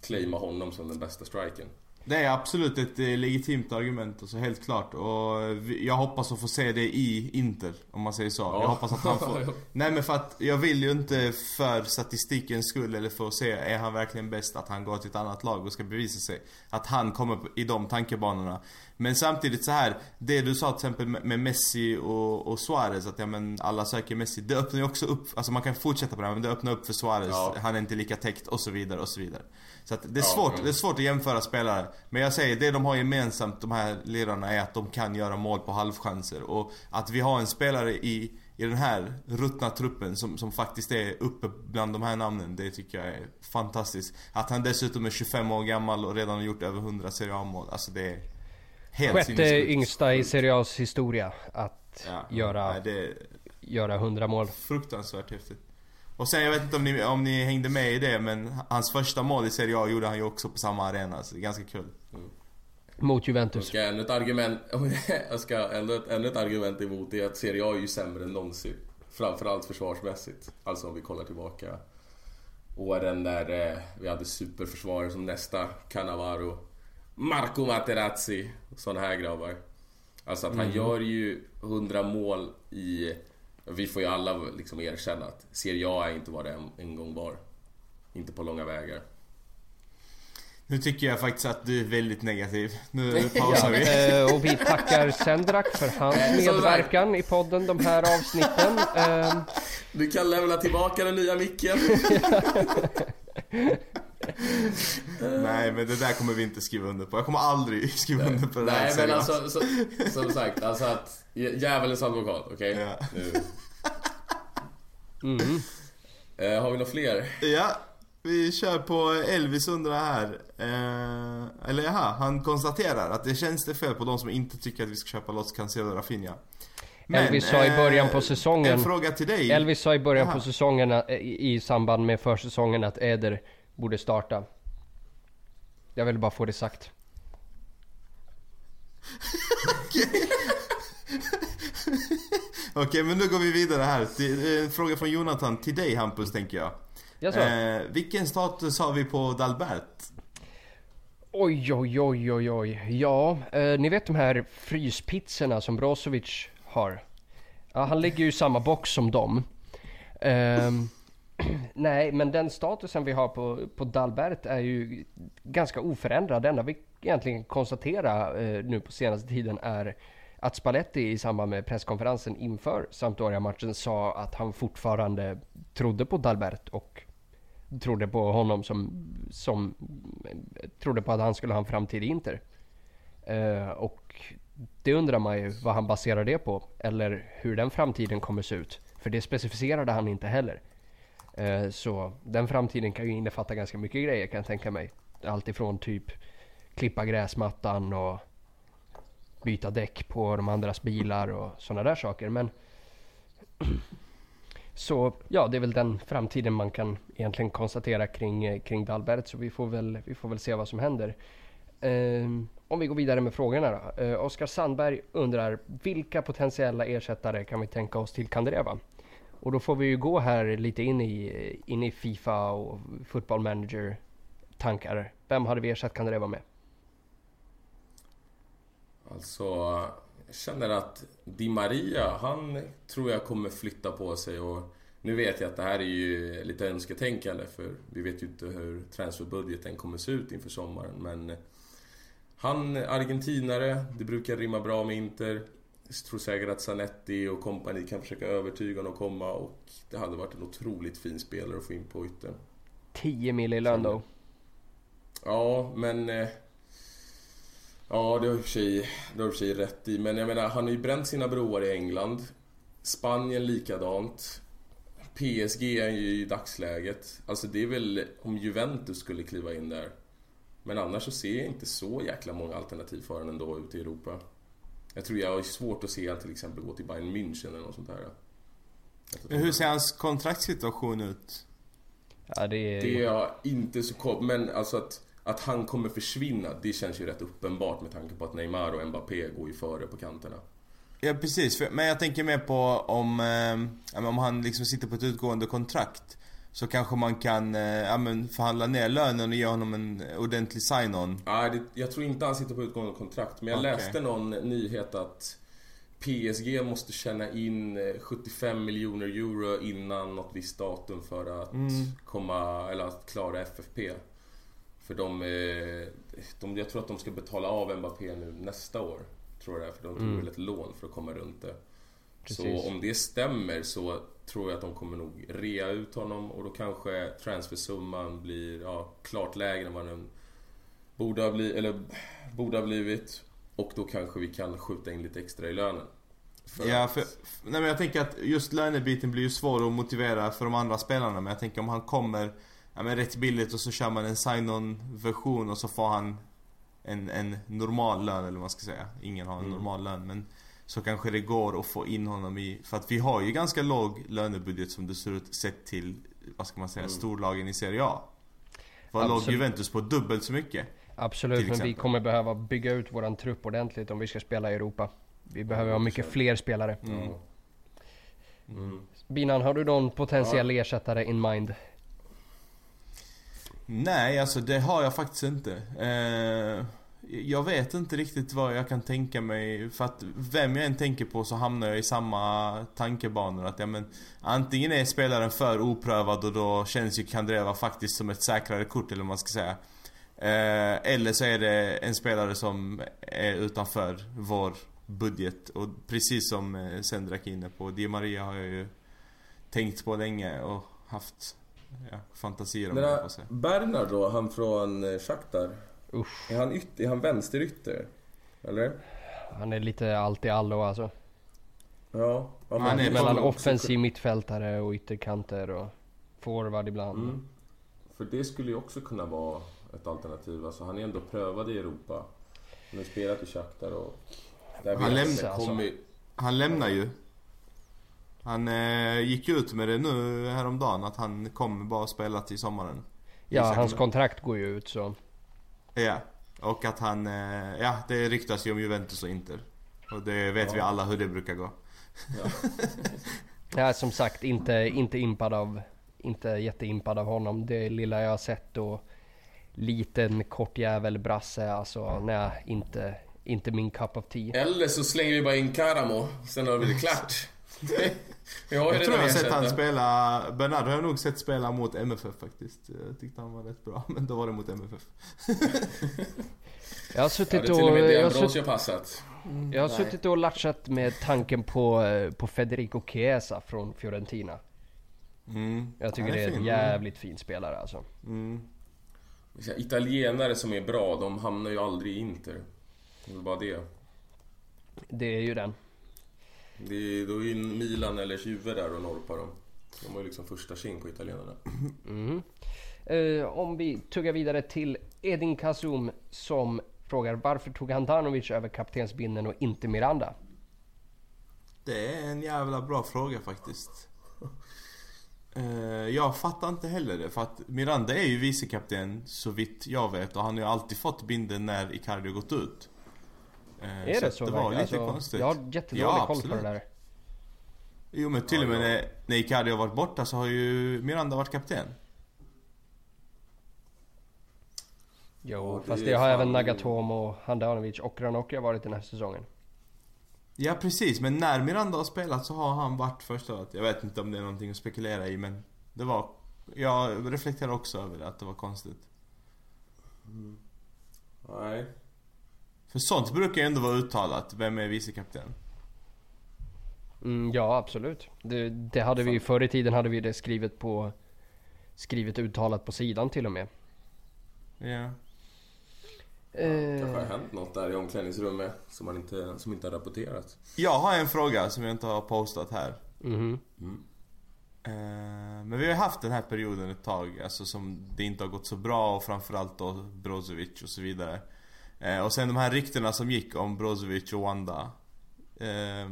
claima honom som den bästa striken. Det är absolut ett eh, legitimt argument, alltså helt klart. Och jag hoppas att få se det i Inter, om man säger så. Ja. Jag hoppas att han får... Nej men för att jag vill ju inte för statistikens skull eller för att se, är han verkligen bäst att han går till ett annat lag och ska bevisa sig. Att han kommer i de tankebanorna. Men samtidigt så här, det du sa till exempel med Messi och, och Suarez, att ja men alla söker Messi. Det öppnar ju också upp, alltså man kan fortsätta på det här, men det öppnar upp för Suarez. Ja. Han är inte lika täckt och så vidare och så vidare. Så att det är svårt, ja, det är svårt att jämföra spelare. Men jag säger, det de har gemensamt, de här ledarna, är att de kan göra mål på halvchanser. Och att vi har en spelare i, i den här ruttna truppen som, som faktiskt är uppe bland de här namnen, det tycker jag är fantastiskt. Att han dessutom är 25 år gammal och redan har gjort över 100 Serie A-mål. Alltså det är helt Sjätte yngsta i Serie A's historia att ja, göra, nej, det göra 100 mål. Fruktansvärt häftigt. Och sen jag vet inte om ni, om ni hängde med i det men hans första mål i Serie A gjorde han ju också på samma arena så det är ganska kul. Mm. Mot Juventus. Ska ännu ett argument, jag ska ännu ett, ännu ett argument emot det är att Serie A är ju sämre än någonsin. Framförallt försvarsmässigt. Alltså om vi kollar tillbaka åren där eh, vi hade superförsvarare som nästa Cannavaro, Marco Materazzi, sådana här grabbar. Alltså att han mm. gör ju 100 mål i vi får ju alla liksom erkänna att Serie A är inte vad det en, en gång var. Inte på långa vägar. Nu tycker jag faktiskt att du är väldigt negativ. Nu pausar vi. Ja, eh, och vi tackar Sendrak för hans medverkan i podden de här avsnitten. Ehm. Du kan lämna tillbaka den nya micken. Nej men det där kommer vi inte skriva under på. Jag kommer aldrig skriva under på det Nej, här Nej men alltså, så, som sagt, alltså att djävulens advokat, okej? Okay? Ja. Nu. Mm. Eh, har vi några fler? Ja, vi kör på Elvis undrar här. Eh, eller jaha, han konstaterar att det känns det fel på de som inte tycker att vi ska köpa loss Cancelo Rafinha. Men, Elvis sa i början på eh, säsongen... En fråga till dig. Elvis sa i början Aha. på säsongen i, eh, i samband med försäsongen att Eder borde starta. Jag vill bara få det sagt. Okej, okay, men nu går vi vidare här. En fråga från Jonathan till dig Hampus, tänker jag. Eh, vilken status har vi på Dalbert? Oj, oj, oj, oj, oj. Ja, eh, ni vet de här fryspizzorna som Brozovic har? Ja, han ligger ju i samma box som dem. Eh, nej, men den statusen vi har på, på Dalbert är ju ganska oförändrad. Det enda vi egentligen konstatera eh, nu på senaste tiden är att Spalletti i samband med presskonferensen inför Sampdoria-matchen sa att han fortfarande trodde på Dalbert och trodde på honom som, som trodde på att han skulle ha en framtid i Inter. Eh, och det undrar man ju vad han baserar det på eller hur den framtiden kommer se ut. För det specificerade han inte heller. Eh, så den framtiden kan ju innefatta ganska mycket grejer kan jag tänka mig. Allt ifrån typ klippa gräsmattan och byta däck på de andras bilar och sådana där saker. Men så ja, det är väl den framtiden man kan egentligen konstatera kring, eh, kring Dalbert. Så vi får väl, vi får väl se vad som händer. Um, om vi går vidare med frågorna då. Uh, Oskar Sandberg undrar vilka potentiella ersättare kan vi tänka oss till Kandreva? Och då får vi ju gå här lite in i, in i Fifa och Football Manager tankar. Vem hade vi ersatt Kan det vara med? Alltså, jag känner att Di Maria, han tror jag kommer flytta på sig och nu vet jag att det här är ju lite önsketänkande för vi vet ju inte hur transferbudgeten kommer se ut inför sommaren men han är argentinare, det brukar rimma bra med Inter. Tror säkert att Zanetti och kompani kan försöka övertyga honom att komma och det hade varit en otroligt fin spelare att få in på yttern. 10 mil i lön då? Ja, men eh, Ja, det har i och för sig rätt i. Men jag menar, han har ju bränt sina broar i England. Spanien likadant. PSG är ju i dagsläget. Alltså det är väl om Juventus skulle kliva in där. Men annars så ser jag inte så jäkla många alternativ för honom ändå ute i Europa. Jag tror jag har svårt att se att till exempel gå till Bayern München eller något sånt där. Hur ser hans kontraktssituation ut? Ja, det är... Det är jag inte så koll Men alltså att att han kommer försvinna, det känns ju rätt uppenbart med tanke på att Neymar och Mbappé går ju före på kanterna. Ja precis, men jag tänker mer på om, eh, om han liksom sitter på ett utgående kontrakt. Så kanske man kan eh, ja, men förhandla ner lönen och ge honom en ordentlig sign-on. Nej, jag tror inte han sitter på utgående kontrakt. Men jag okay. läste någon nyhet att PSG måste tjäna in 75 eh, miljoner euro innan något visst datum för att mm. komma, eller att klara FFP. För de, eh, de, jag tror att de ska betala av Mbappé nu nästa år. Tror jag, för de tog mm. väl ett lån för att komma runt det. Precis. Så om det stämmer så tror jag att de kommer nog rea ut honom och då kanske transfersumman blir ja, klart lägre än vad den borde ha, bli, eller, borde ha blivit. Och då kanske vi kan skjuta in lite extra i lönen. För ja, för, nej men jag tänker att just lönebiten blir ju svår att motivera för de andra spelarna. Men jag tänker om han kommer ja, men rätt billigt och så kör man en sign-on version och så får han en, en normal lön eller vad man ska säga. Ingen har en mm. normal lön men så kanske det går att få in honom i... För att vi har ju ganska låg lönebudget som det ser ut sett till, vad ska man säga, mm. storlagen i Serie A. Var låg Juventus på dubbelt så mycket? Absolut, men vi kommer behöva bygga ut våran trupp ordentligt om vi ska spela i Europa. Vi behöver ha mycket fler spelare. Mm. Mm. Binan, har du någon potentiell ja. ersättare in mind? Nej, alltså det har jag faktiskt inte. Eh, jag vet inte riktigt vad jag kan tänka mig. För att vem jag än tänker på så hamnar jag i samma tankebanor. Att ja, men, antingen är spelaren för oprövad och då känns ju Kandreva faktiskt som ett säkrare kort eller vad man ska säga. Eh, eller så är det en spelare som är utanför vår budget. Och precis som eh, Sendrak är inne på, Di Maria har jag ju tänkt på länge och haft ja, fantasier om det. Bernard då, han från eh, Shakhtar. Usch. Är han, yt- är han vänsterytter? Eller? Han är lite allt i allo alltså. Ja. Han, han är mellan offensiv mittfältare och ytterkanter och forward ibland. Mm. För det skulle ju också kunna vara ett alternativ. Alltså han är ändå prövad i Europa. Han har spelat i Shakhtar och... Han, lämnar, alltså. han lämnar ju. Han eh, gick ut med det nu häromdagen att han kommer bara spela till sommaren. Ja, hans kontrakt går ju ut så. Ja, och att han, eh, ja det ryktas ju om Juventus och Inter. Och det vet ja. vi alla hur det brukar gå. Ja, ja som sagt inte, inte impad av, inte jätteimpad av honom. Det lilla jag har sett och liten kort jävel brasse alltså, nej inte, inte min cup of tea. Eller så slänger vi bara in Karamo, sen har det blivit klart. Jag, jag tror jag har sett han spela, Bernard har jag nog sett spela mot MFF faktiskt. Jag tyckte han var rätt bra, men då var det mot MFF. jag har suttit ja, och... Till och med jag har, sutt, passat. Mm, jag har suttit och latchat med tanken på, eh, på Federico Chiesa från Fiorentina. Mm. Jag tycker det är, det är en jävligt fin spelare alltså. Mm. Italienare som är bra, de hamnar ju aldrig i Inter. Det är bara det. Det är ju den. Det är, då är Milan eller Juve där och norpar dem. De har ju liksom första tjing på italienarna. Mm. Uh, om vi tuggar vidare till Edin Kazum som frågar varför tog Handanovic över kaptensbindeln och inte Miranda? Det är en jävla bra fråga faktiskt. Uh, jag fattar inte heller det för att Miranda är ju vicekapten så vitt jag vet och han har ju alltid fått binden när Icardi gått ut. Eh, är det så? Det var lite alltså, konstigt. Jag har jättedålig ja, koll på det där. Jo men till och med när, när Icardi har varit borta så har ju Miranda varit kapten. Jo, ja, fast det, det har även Nagatomo, Handanovic och Ranocchia varit den här säsongen. Ja precis, men när Miranda har spelat så har han varit första Jag vet inte om det är någonting att spekulera i men det var... Jag reflekterar också över det, att det var konstigt. Mm. Nej, för sånt brukar ju ändå vara uttalat. Vem är vicekapten? Mm, ja, absolut. Det, det hade vi förr i tiden hade vi det skrivet på skrivet uttalat på sidan till och med. Ja. Ja, det kanske har hänt något där i omklädningsrummet som, man inte, som inte har rapporterats. Jag har en fråga som jag inte har postat här. Mm. Mm. Men vi har haft den här perioden ett tag, alltså som det inte har gått så bra och framförallt då Brozovic och så vidare. Eh, och sen de här ryktena som gick om Brozovic och Wanda. Eh,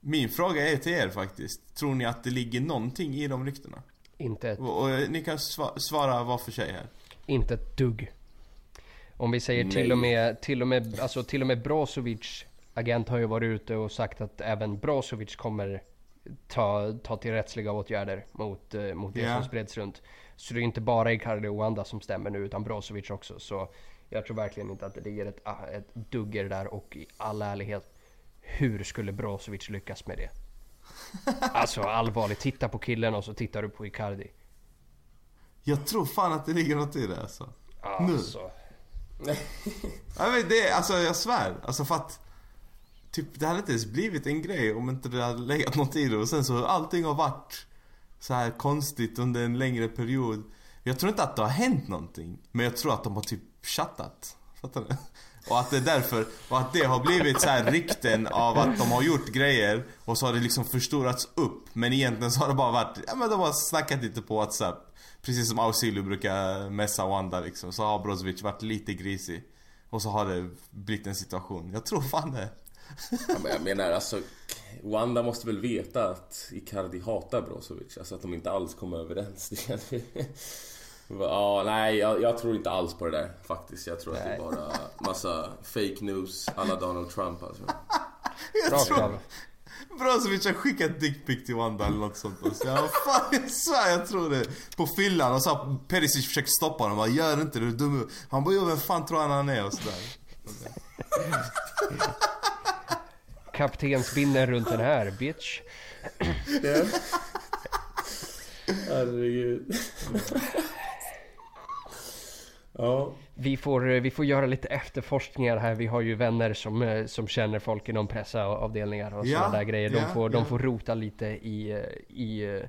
min fråga är till er faktiskt. Tror ni att det ligger någonting i de ryktena? Inte ett... Och, och ni kan svara var för sig här. Inte ett dugg. Om vi säger till och med, till och med, alltså till och med Brozovic agent har ju varit ute och sagt att även Brozovic kommer ta, ta till rättsliga åtgärder mot, uh, mot det yeah. som spreds runt. Så det är inte bara Icardi och Wanda som stämmer nu utan Brozovic också. Så jag tror verkligen inte att det ligger ett, ah, ett dugger där och i all ärlighet. Hur skulle Brozovic lyckas med det? Alltså allvarligt, titta på killen och så tittar du på Icardi. Jag tror fan att det ligger något i det alltså. alltså. Nu. ja, men det, alltså jag svär. Alltså för att Typ det hade inte ens blivit en grej om inte det hade legat något i det och sen så allting har varit så här konstigt under en längre period. Jag tror inte att det har hänt någonting. Men jag tror att de har typ chattat. Fattar du? Och att det är därför, och att det har blivit så här rykten av att de har gjort grejer och så har det liksom förstorats upp. Men egentligen så har det bara varit, ja men de har snackat lite på WhatsApp. Precis som Ausilio brukar messa Wanda liksom. Så har Brozovic varit lite grisig. Och så har det blivit en situation. Jag tror fan det. Ja, men jag menar alltså, Wanda måste väl veta att Icardi hatar Brozovic. Alltså att de inte alls kommer överens. Ja, nej, jag, jag, tror inte alls på det där faktiskt. Jag tror nej. att det är bara massa fake news alla Donald Trump alltså. jag tror... Brozovic har skickat dickpic till Wanda eller nåt sånt. Alltså. Ja, fan, jag svär jag tror det. På fyllan och så Perisic försöker stoppa honom. Han gör inte det, du är dum Han bara, jo vem fan tror han han är och sådär. Kaptensbindeln runt den här, bitch. Herregud. Ja. Vi får, vi får göra lite efterforskningar här. Vi har ju vänner som, eh, som känner folk inom pressavdelningar och ja, sådana där grejer. De, ja, får, de får rota lite i, eh, i, eh,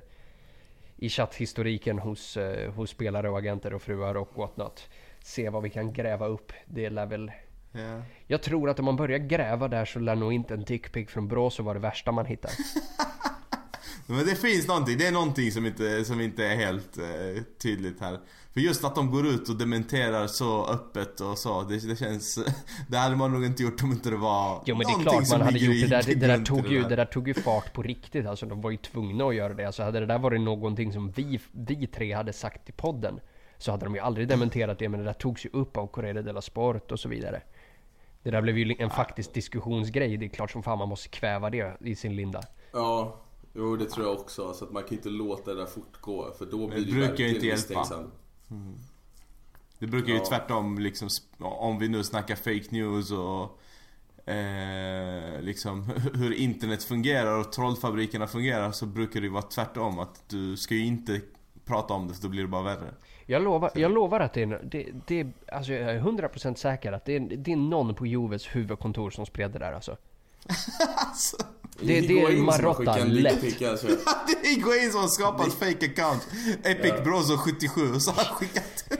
i chatthistoriken hos, hos spelare och agenter och fruar och whatnot. Se vad vi kan gräva upp. Det lär väl... Ja. Jag tror att om man börjar gräva där så lär nog inte en dickpic från Brås vara det värsta man hittar. Men det finns någonting, det är någonting som inte, som inte är helt eh, tydligt här. För just att de går ut och dementerar så öppet och så, det, det känns... Det hade man nog inte gjort om inte det var Jo men det är klart man hade gjort det där. Det, det, där tog ju, det där tog ju fart på riktigt. Alltså de var ju tvungna att göra det. Alltså hade det där varit någonting som vi, vi tre hade sagt i podden. Så hade de ju aldrig dementerat det. Men det där togs ju upp av Corriere della Sport och så vidare. Det där blev ju en faktisk diskussionsgrej. Det är klart som fan man måste kväva det i sin linda. Ja, jo det tror jag också. Så att man kan inte låta det där fortgå. För då blir det, det verkligen inte hjälpa. Mm. Det brukar ju ja. tvärtom liksom, om vi nu snackar fake news och eh, liksom hur internet fungerar och trollfabrikerna fungerar så brukar det ju vara tvärtom. Att du ska ju inte prata om det för då blir det bara värre. Jag lovar, jag lovar att det är, det, det, alltså jag är 100% säker att det är, det är någon på Joves huvudkontor som spred det där alltså. Alltså. Det, det är Marotta lätt. Alltså. det är Higuain som har skapat det... fake account. Epic ja. Brozo 77 och så har han skickat.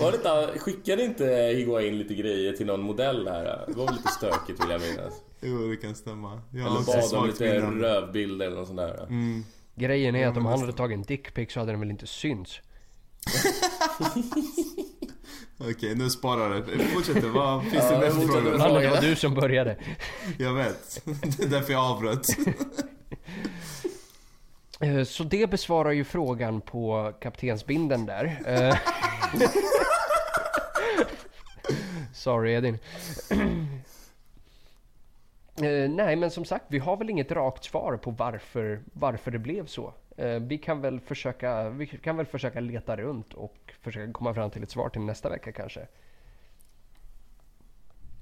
Var det inte, skickade inte Higuain lite grejer till någon modell här? Det var väl lite stökigt vill jag minnas. Jo, det kan stämma. Jag eller bad om lite rövbilder eller något sånt där. Mm. Grejen är att om han hade tagit en dickpic så hade den väl inte synts. Okej, nu sparar det. Fortsätter. Vad finns det mer för frågor? Det var du som började. Jag vet. Det är därför jag avbröt. Eh, så det besvarar ju frågan på kaptensbinden där. Eh, sorry Edin. Uh, nej men som sagt, vi har väl inget rakt svar på varför, varför det blev så. Vi, kan väl försöka, vi kan väl försöka leta runt och försöka komma fram till ett svar till nästa vecka kanske.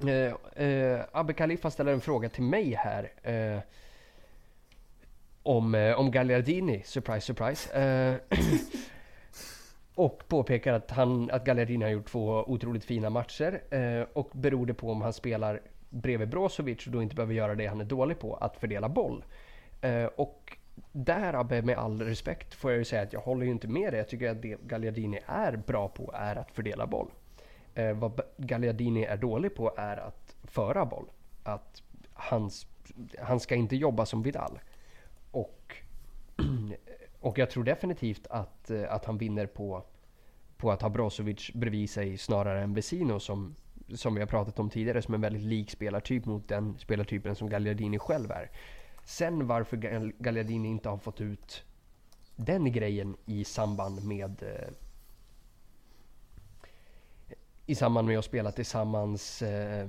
Eh, eh, Abbe Khalifa ställer en fråga till mig här. Eh, om, eh, om Gagliardini, surprise surprise. Eh, och påpekar att, han, att Gagliardini har gjort två otroligt fina matcher. Eh, och beror det på om han spelar bredvid Brozovic och då inte behöver göra det han är dålig på, att fördela boll. och där Abbe, med all respekt, får jag ju säga att jag håller ju inte med dig. Jag tycker att det Gagliardini är bra på är att fördela boll. Eh, vad Gagliardini är dålig på är att föra boll. Att hans, han ska inte jobba som Vidal. Och, och jag tror definitivt att, eh, att han vinner på, på att ha Brozovic bredvid sig snarare än Vesino som, som vi har pratat om tidigare som en väldigt lik spelartyp mot den spelartypen som Gagliardini själv är. Sen varför Gagliardini inte har fått ut den grejen i samband med eh, i samband med att spela tillsammans eh,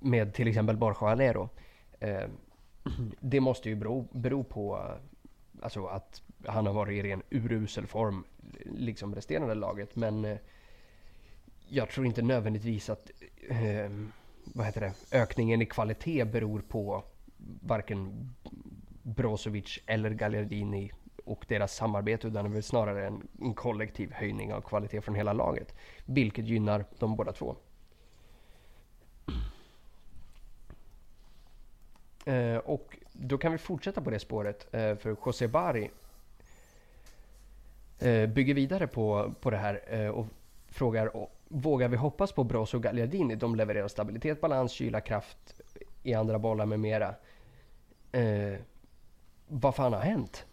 med till exempel Borja Alero. Eh, det måste ju bero, bero på eh, alltså att han har varit i ren urusel form, liksom resterande laget. Men eh, jag tror inte nödvändigtvis att eh, vad heter det, ökningen i kvalitet beror på varken Brozovic eller Gagliardini och deras samarbete utan det är väl snarare en, en kollektiv höjning av kvalitet från hela laget. Vilket gynnar de båda två. Eh, och då kan vi fortsätta på det spåret eh, för José Bari eh, bygger vidare på, på det här eh, och frågar Vågar vi hoppas på Brozo och Gagliardini? De levererar stabilitet, balans, kyla, kraft i andra bollar med mera. Eh, vad fan har hänt?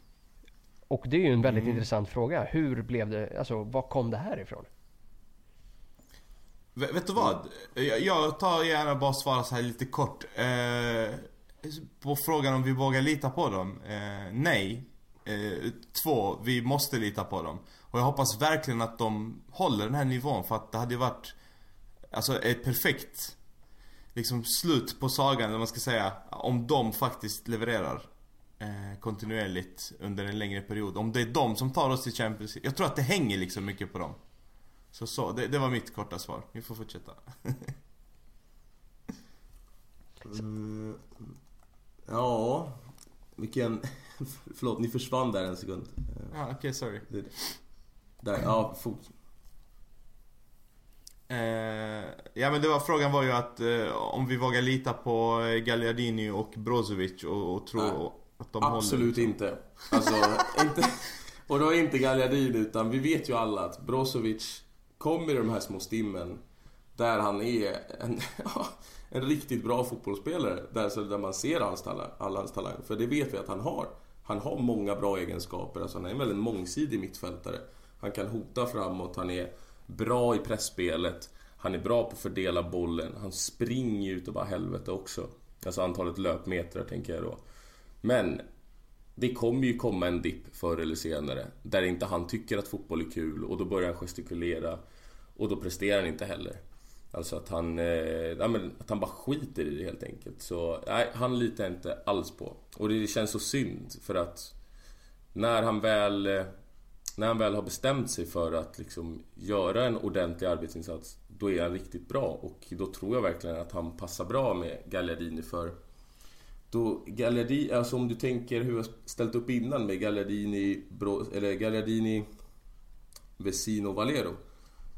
Och det är ju en väldigt mm. intressant fråga. Hur blev det, alltså var kom det här ifrån? V vet du vad? Jag tar gärna bara svara så här lite kort. Eh, på frågan om vi vågar lita på dem. Eh, nej. Eh, två, vi måste lita på dem. Och jag hoppas verkligen att de håller den här nivån för att det hade ju varit Alltså ett perfekt Liksom slut på sagan eller man ska säga Om de faktiskt levererar eh, Kontinuerligt under en längre period. Om det är de som tar oss till Champions League. Jag tror att det hänger liksom mycket på dem. Så så, det, det var mitt korta svar. Vi får fortsätta. Mm, Ja Vilken Förlåt, ni försvann där en sekund. Ja, okej, okay, sorry. Det, där, ja, fot. Eh, ja men det var, frågan var ju att eh, om vi vågar lita på Gagliardini och Brozovic och, och tro att de Absolut håller. inte. Alltså, inte. Och då inte Gagliardini utan vi vet ju alla att Brozovic kommer i de här små stimmen där han är en, en riktigt bra fotbollsspelare. Där, där man ser hans talang, alla hans talang. För det vet vi att han har. Han har många bra egenskaper. Alltså han är en väldigt mångsidig mittfältare. Han kan hota framåt, han är bra i pressspelet. Han är bra på att fördela bollen. Han springer ut och bara helvete också. Alltså antalet löpmetrar tänker jag då. Men det kommer ju komma en dipp förr eller senare där inte han tycker att fotboll är kul och då börjar han gestikulera och då presterar han inte heller. Alltså att han, eh, ja, men, att han bara skiter i det helt enkelt. Så nej, han litar jag inte alls på. Och det känns så synd för att när han väl eh, när han väl har bestämt sig för att liksom göra en ordentlig arbetsinsats Då är han riktigt bra. Och då tror jag verkligen att han passar bra med Gagliardini för då Gagliardini, alltså om du tänker hur jag ställt upp innan med Gagliardini, Bro, eller Gagliardini Vesino Valero.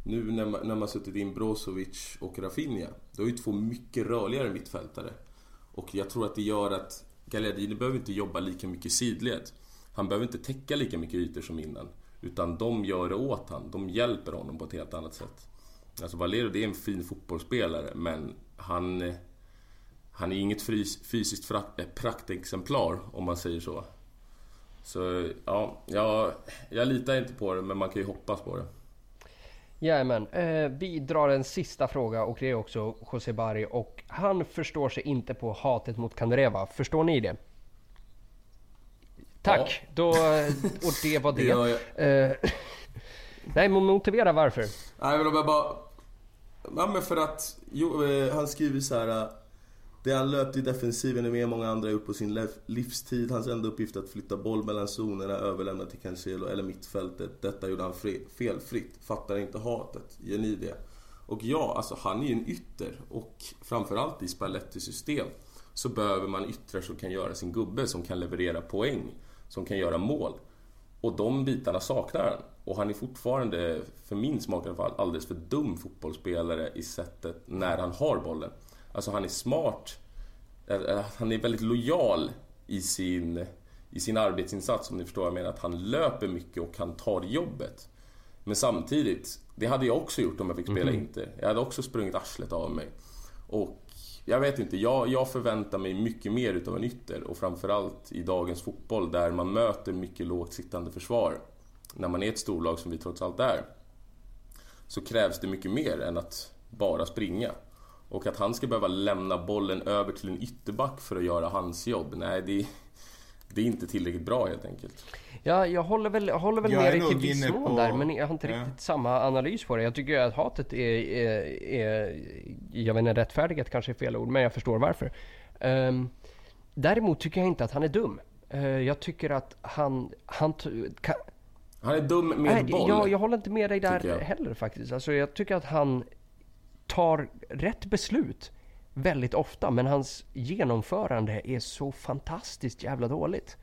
Nu när man, när man suttit in Brozovic och Rafinha Då är ju två mycket rörligare mittfältare. Och jag tror att det gör att Gagliardini behöver inte jobba lika mycket sidled. Han behöver inte täcka lika mycket ytor som innan utan de gör det åt honom, De hjälper honom på ett helt annat sätt. Alltså Valero det är en fin fotbollsspelare men han... Han är inget fysiskt eh, praktexemplar om man säger så. Så ja, jag, jag litar inte på det men man kan ju hoppas på det. Jajamän. Eh, vi drar en sista fråga och det är också José Bari och han förstår sig inte på hatet mot Kandreva. Förstår ni det? Tack! Ja. Då, och det var det. det uh, nej, men motivera varför. Nej, men jag bara... Ja, men för att... Jo, eh, han skriver så här... Eh, det han löpt i defensiven är mer många andra gjort på sin livstid. Hans enda uppgift är att flytta boll mellan zonerna, överlämna till Cancelo eller mittfältet. Detta gjorde han felfritt. Fattar inte hatet. Gör ni det? Och ja, alltså han är ju en ytter. Och framförallt i Spallettis system så behöver man yttrar som kan göra sin gubbe, som kan leverera poäng som kan göra mål. Och de bitarna saknar han. Och han är fortfarande, för min smak i alla fall, alldeles för dum fotbollsspelare i sättet när han har bollen. Alltså han är smart. Han är väldigt lojal i sin, i sin arbetsinsats om ni förstår vad jag menar. Att han löper mycket och han tar jobbet. Men samtidigt, det hade jag också gjort om jag fick spela mm. Inter. Jag hade också sprungit arslet av mig. Och jag vet inte, jag, jag förväntar mig mycket mer utav en ytter och framförallt i dagens fotboll där man möter mycket lågt sittande försvar. När man är ett storlag som vi trots allt är. Så krävs det mycket mer än att bara springa. Och att han ska behöva lämna bollen över till en ytterback för att göra hans jobb, nej det, det är inte tillräckligt bra helt enkelt. Ja, jag håller väl, jag håller väl jag med dig till viss mån där, men jag har inte ja. riktigt samma analys på det. Jag tycker att hatet är, är, är jag vet inte, rättfärdigat kanske är fel ord, men jag förstår varför. Um, Däremot tycker jag inte att han är dum. Eh, jag tycker att han... Han, kan, han är dum med nej, boll. Jag, jag håller inte med dig där heller faktiskt. Alltså, jag tycker att han tar rätt beslut väldigt ofta. Men hans genomförande är så fantastiskt jävla dåligt.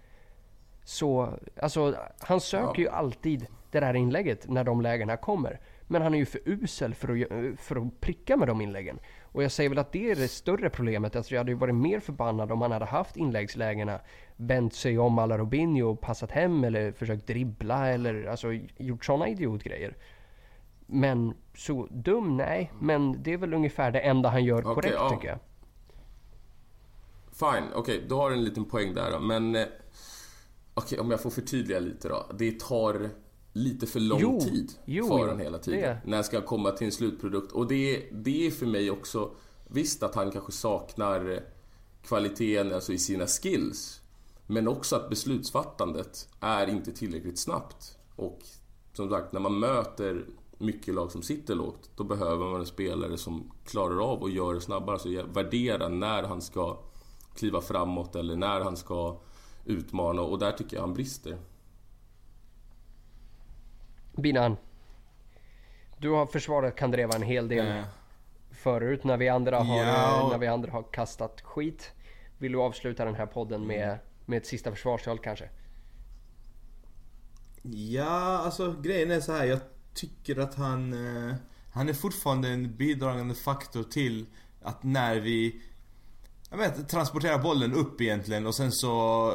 Så, alltså han söker ja. ju alltid det där inlägget när de lägena kommer. Men han är ju för usel för att, för att pricka med de inläggen. Och jag säger väl att det är det större problemet. Alltså jag hade ju varit mer förbannad om han hade haft inläggslägena, vänt sig om alla Robinho och passat hem eller försökt dribbla eller alltså gjort sådana idiotgrejer. Men så dum, nej. Men det är väl ungefär det enda han gör okay, korrekt ja. tycker jag. Fine, okej, okay, då har du en liten poäng där då. Men eh, okej, okay, om jag får förtydliga lite då. Det tar lite för lång jo, tid jo, för honom hela tiden. Det. När han ska komma till en slutprodukt. Och det, det är för mig också... Visst att han kanske saknar kvaliteten alltså i sina skills. Men också att beslutsfattandet är inte tillräckligt snabbt. Och som sagt, när man möter mycket lag som sitter lågt, då behöver man en spelare som klarar av att göra det snabbare. Alltså värdera när han ska kliva framåt eller när han ska utmana. Och där tycker jag han brister. Binan. Du har försvarat Kandreva en hel del äh. förut när vi, andra har, ja. när vi andra har kastat skit. Vill du avsluta den här podden med, med ett sista försvarstal kanske? Ja, alltså grejen är så här. Jag tycker att han... Eh, han är fortfarande en bidragande faktor till att när vi... Jag vet, transporterar bollen upp egentligen och sen så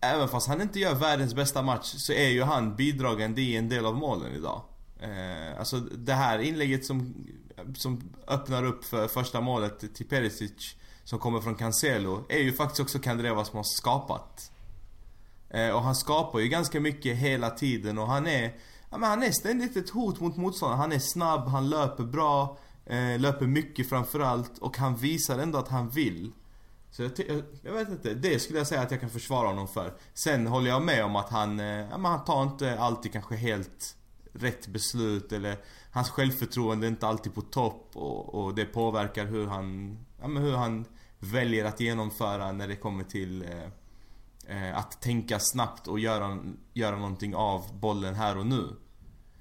eh, även fast han inte gör världens bästa match så är ju han bidragande i en del av målen idag. Eh, alltså det här inlägget som, som öppnar upp för första målet till Perisic som kommer från Cancelo är ju faktiskt också Kandreva som har skapat. Eh, och han skapar ju ganska mycket hela tiden och han är Ja, men han är ständigt ett hot mot motståndaren. Han är snabb, han löper bra, eh, löper mycket framförallt och han visar ändå att han vill. Så jag, jag, jag, vet inte, det skulle jag säga att jag kan försvara honom för. Sen håller jag med om att han, eh, ja, men han tar inte alltid kanske helt rätt beslut eller hans självförtroende är inte alltid på topp och, och det påverkar hur han, ja, men hur han väljer att genomföra när det kommer till eh, eh, Eh, att tänka snabbt och göra, göra någonting av bollen här och nu.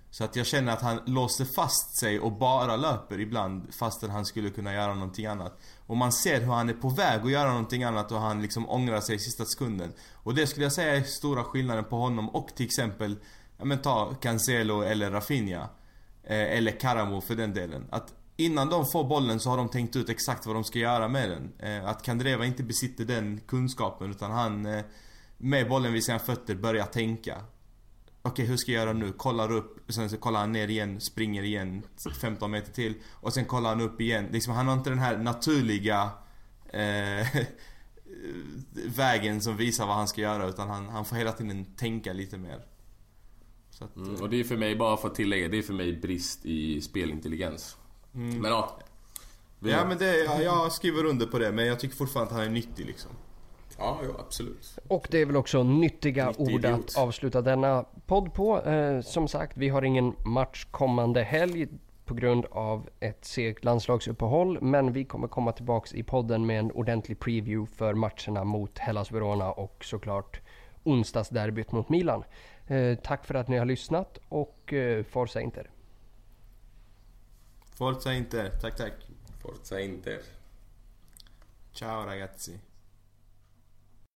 Så att jag känner att han låser fast sig och bara löper ibland fastän han skulle kunna göra någonting annat. Och man ser hur han är på väg att göra någonting annat och han liksom ångrar sig i sista sekunden. Och det skulle jag säga är stora skillnaden på honom och till exempel, ja men ta Cancelo eller Rafinha. Eh, eller Karamo för den delen. Att innan de får bollen så har de tänkt ut exakt vad de ska göra med den. Eh, att Kandreva inte besitter den kunskapen utan han eh, med bollen vid sina fötter börjar tänka. Okej, okay, hur ska jag göra nu? Kollar upp, sen så kollar han ner igen, springer igen 15 meter till och sen kollar han upp igen. Liksom, han har inte den här naturliga eh, vägen som visar vad han ska göra utan han, han får hela tiden tänka lite mer. Att, mm, och det är för mig, bara för att tillägga, det är för mig brist i spelintelligens. Mm. Men ja. Ja men det, ja, jag skriver under på det men jag tycker fortfarande att han är nyttig liksom. Ja, jo, absolut. Och det är väl också nyttiga Nyttig ord att avsluta denna podd på. Eh, som sagt, vi har ingen match kommande helg på grund av ett segt landslagsuppehåll. Men vi kommer komma tillbaks i podden med en ordentlig preview för matcherna mot Hellas Verona och såklart onsdagsderbyt mot Milan. Eh, tack för att ni har lyssnat och eh, Forza Inter. Forza Inter, tack tack. Forza Inter. Ciao ragazzi.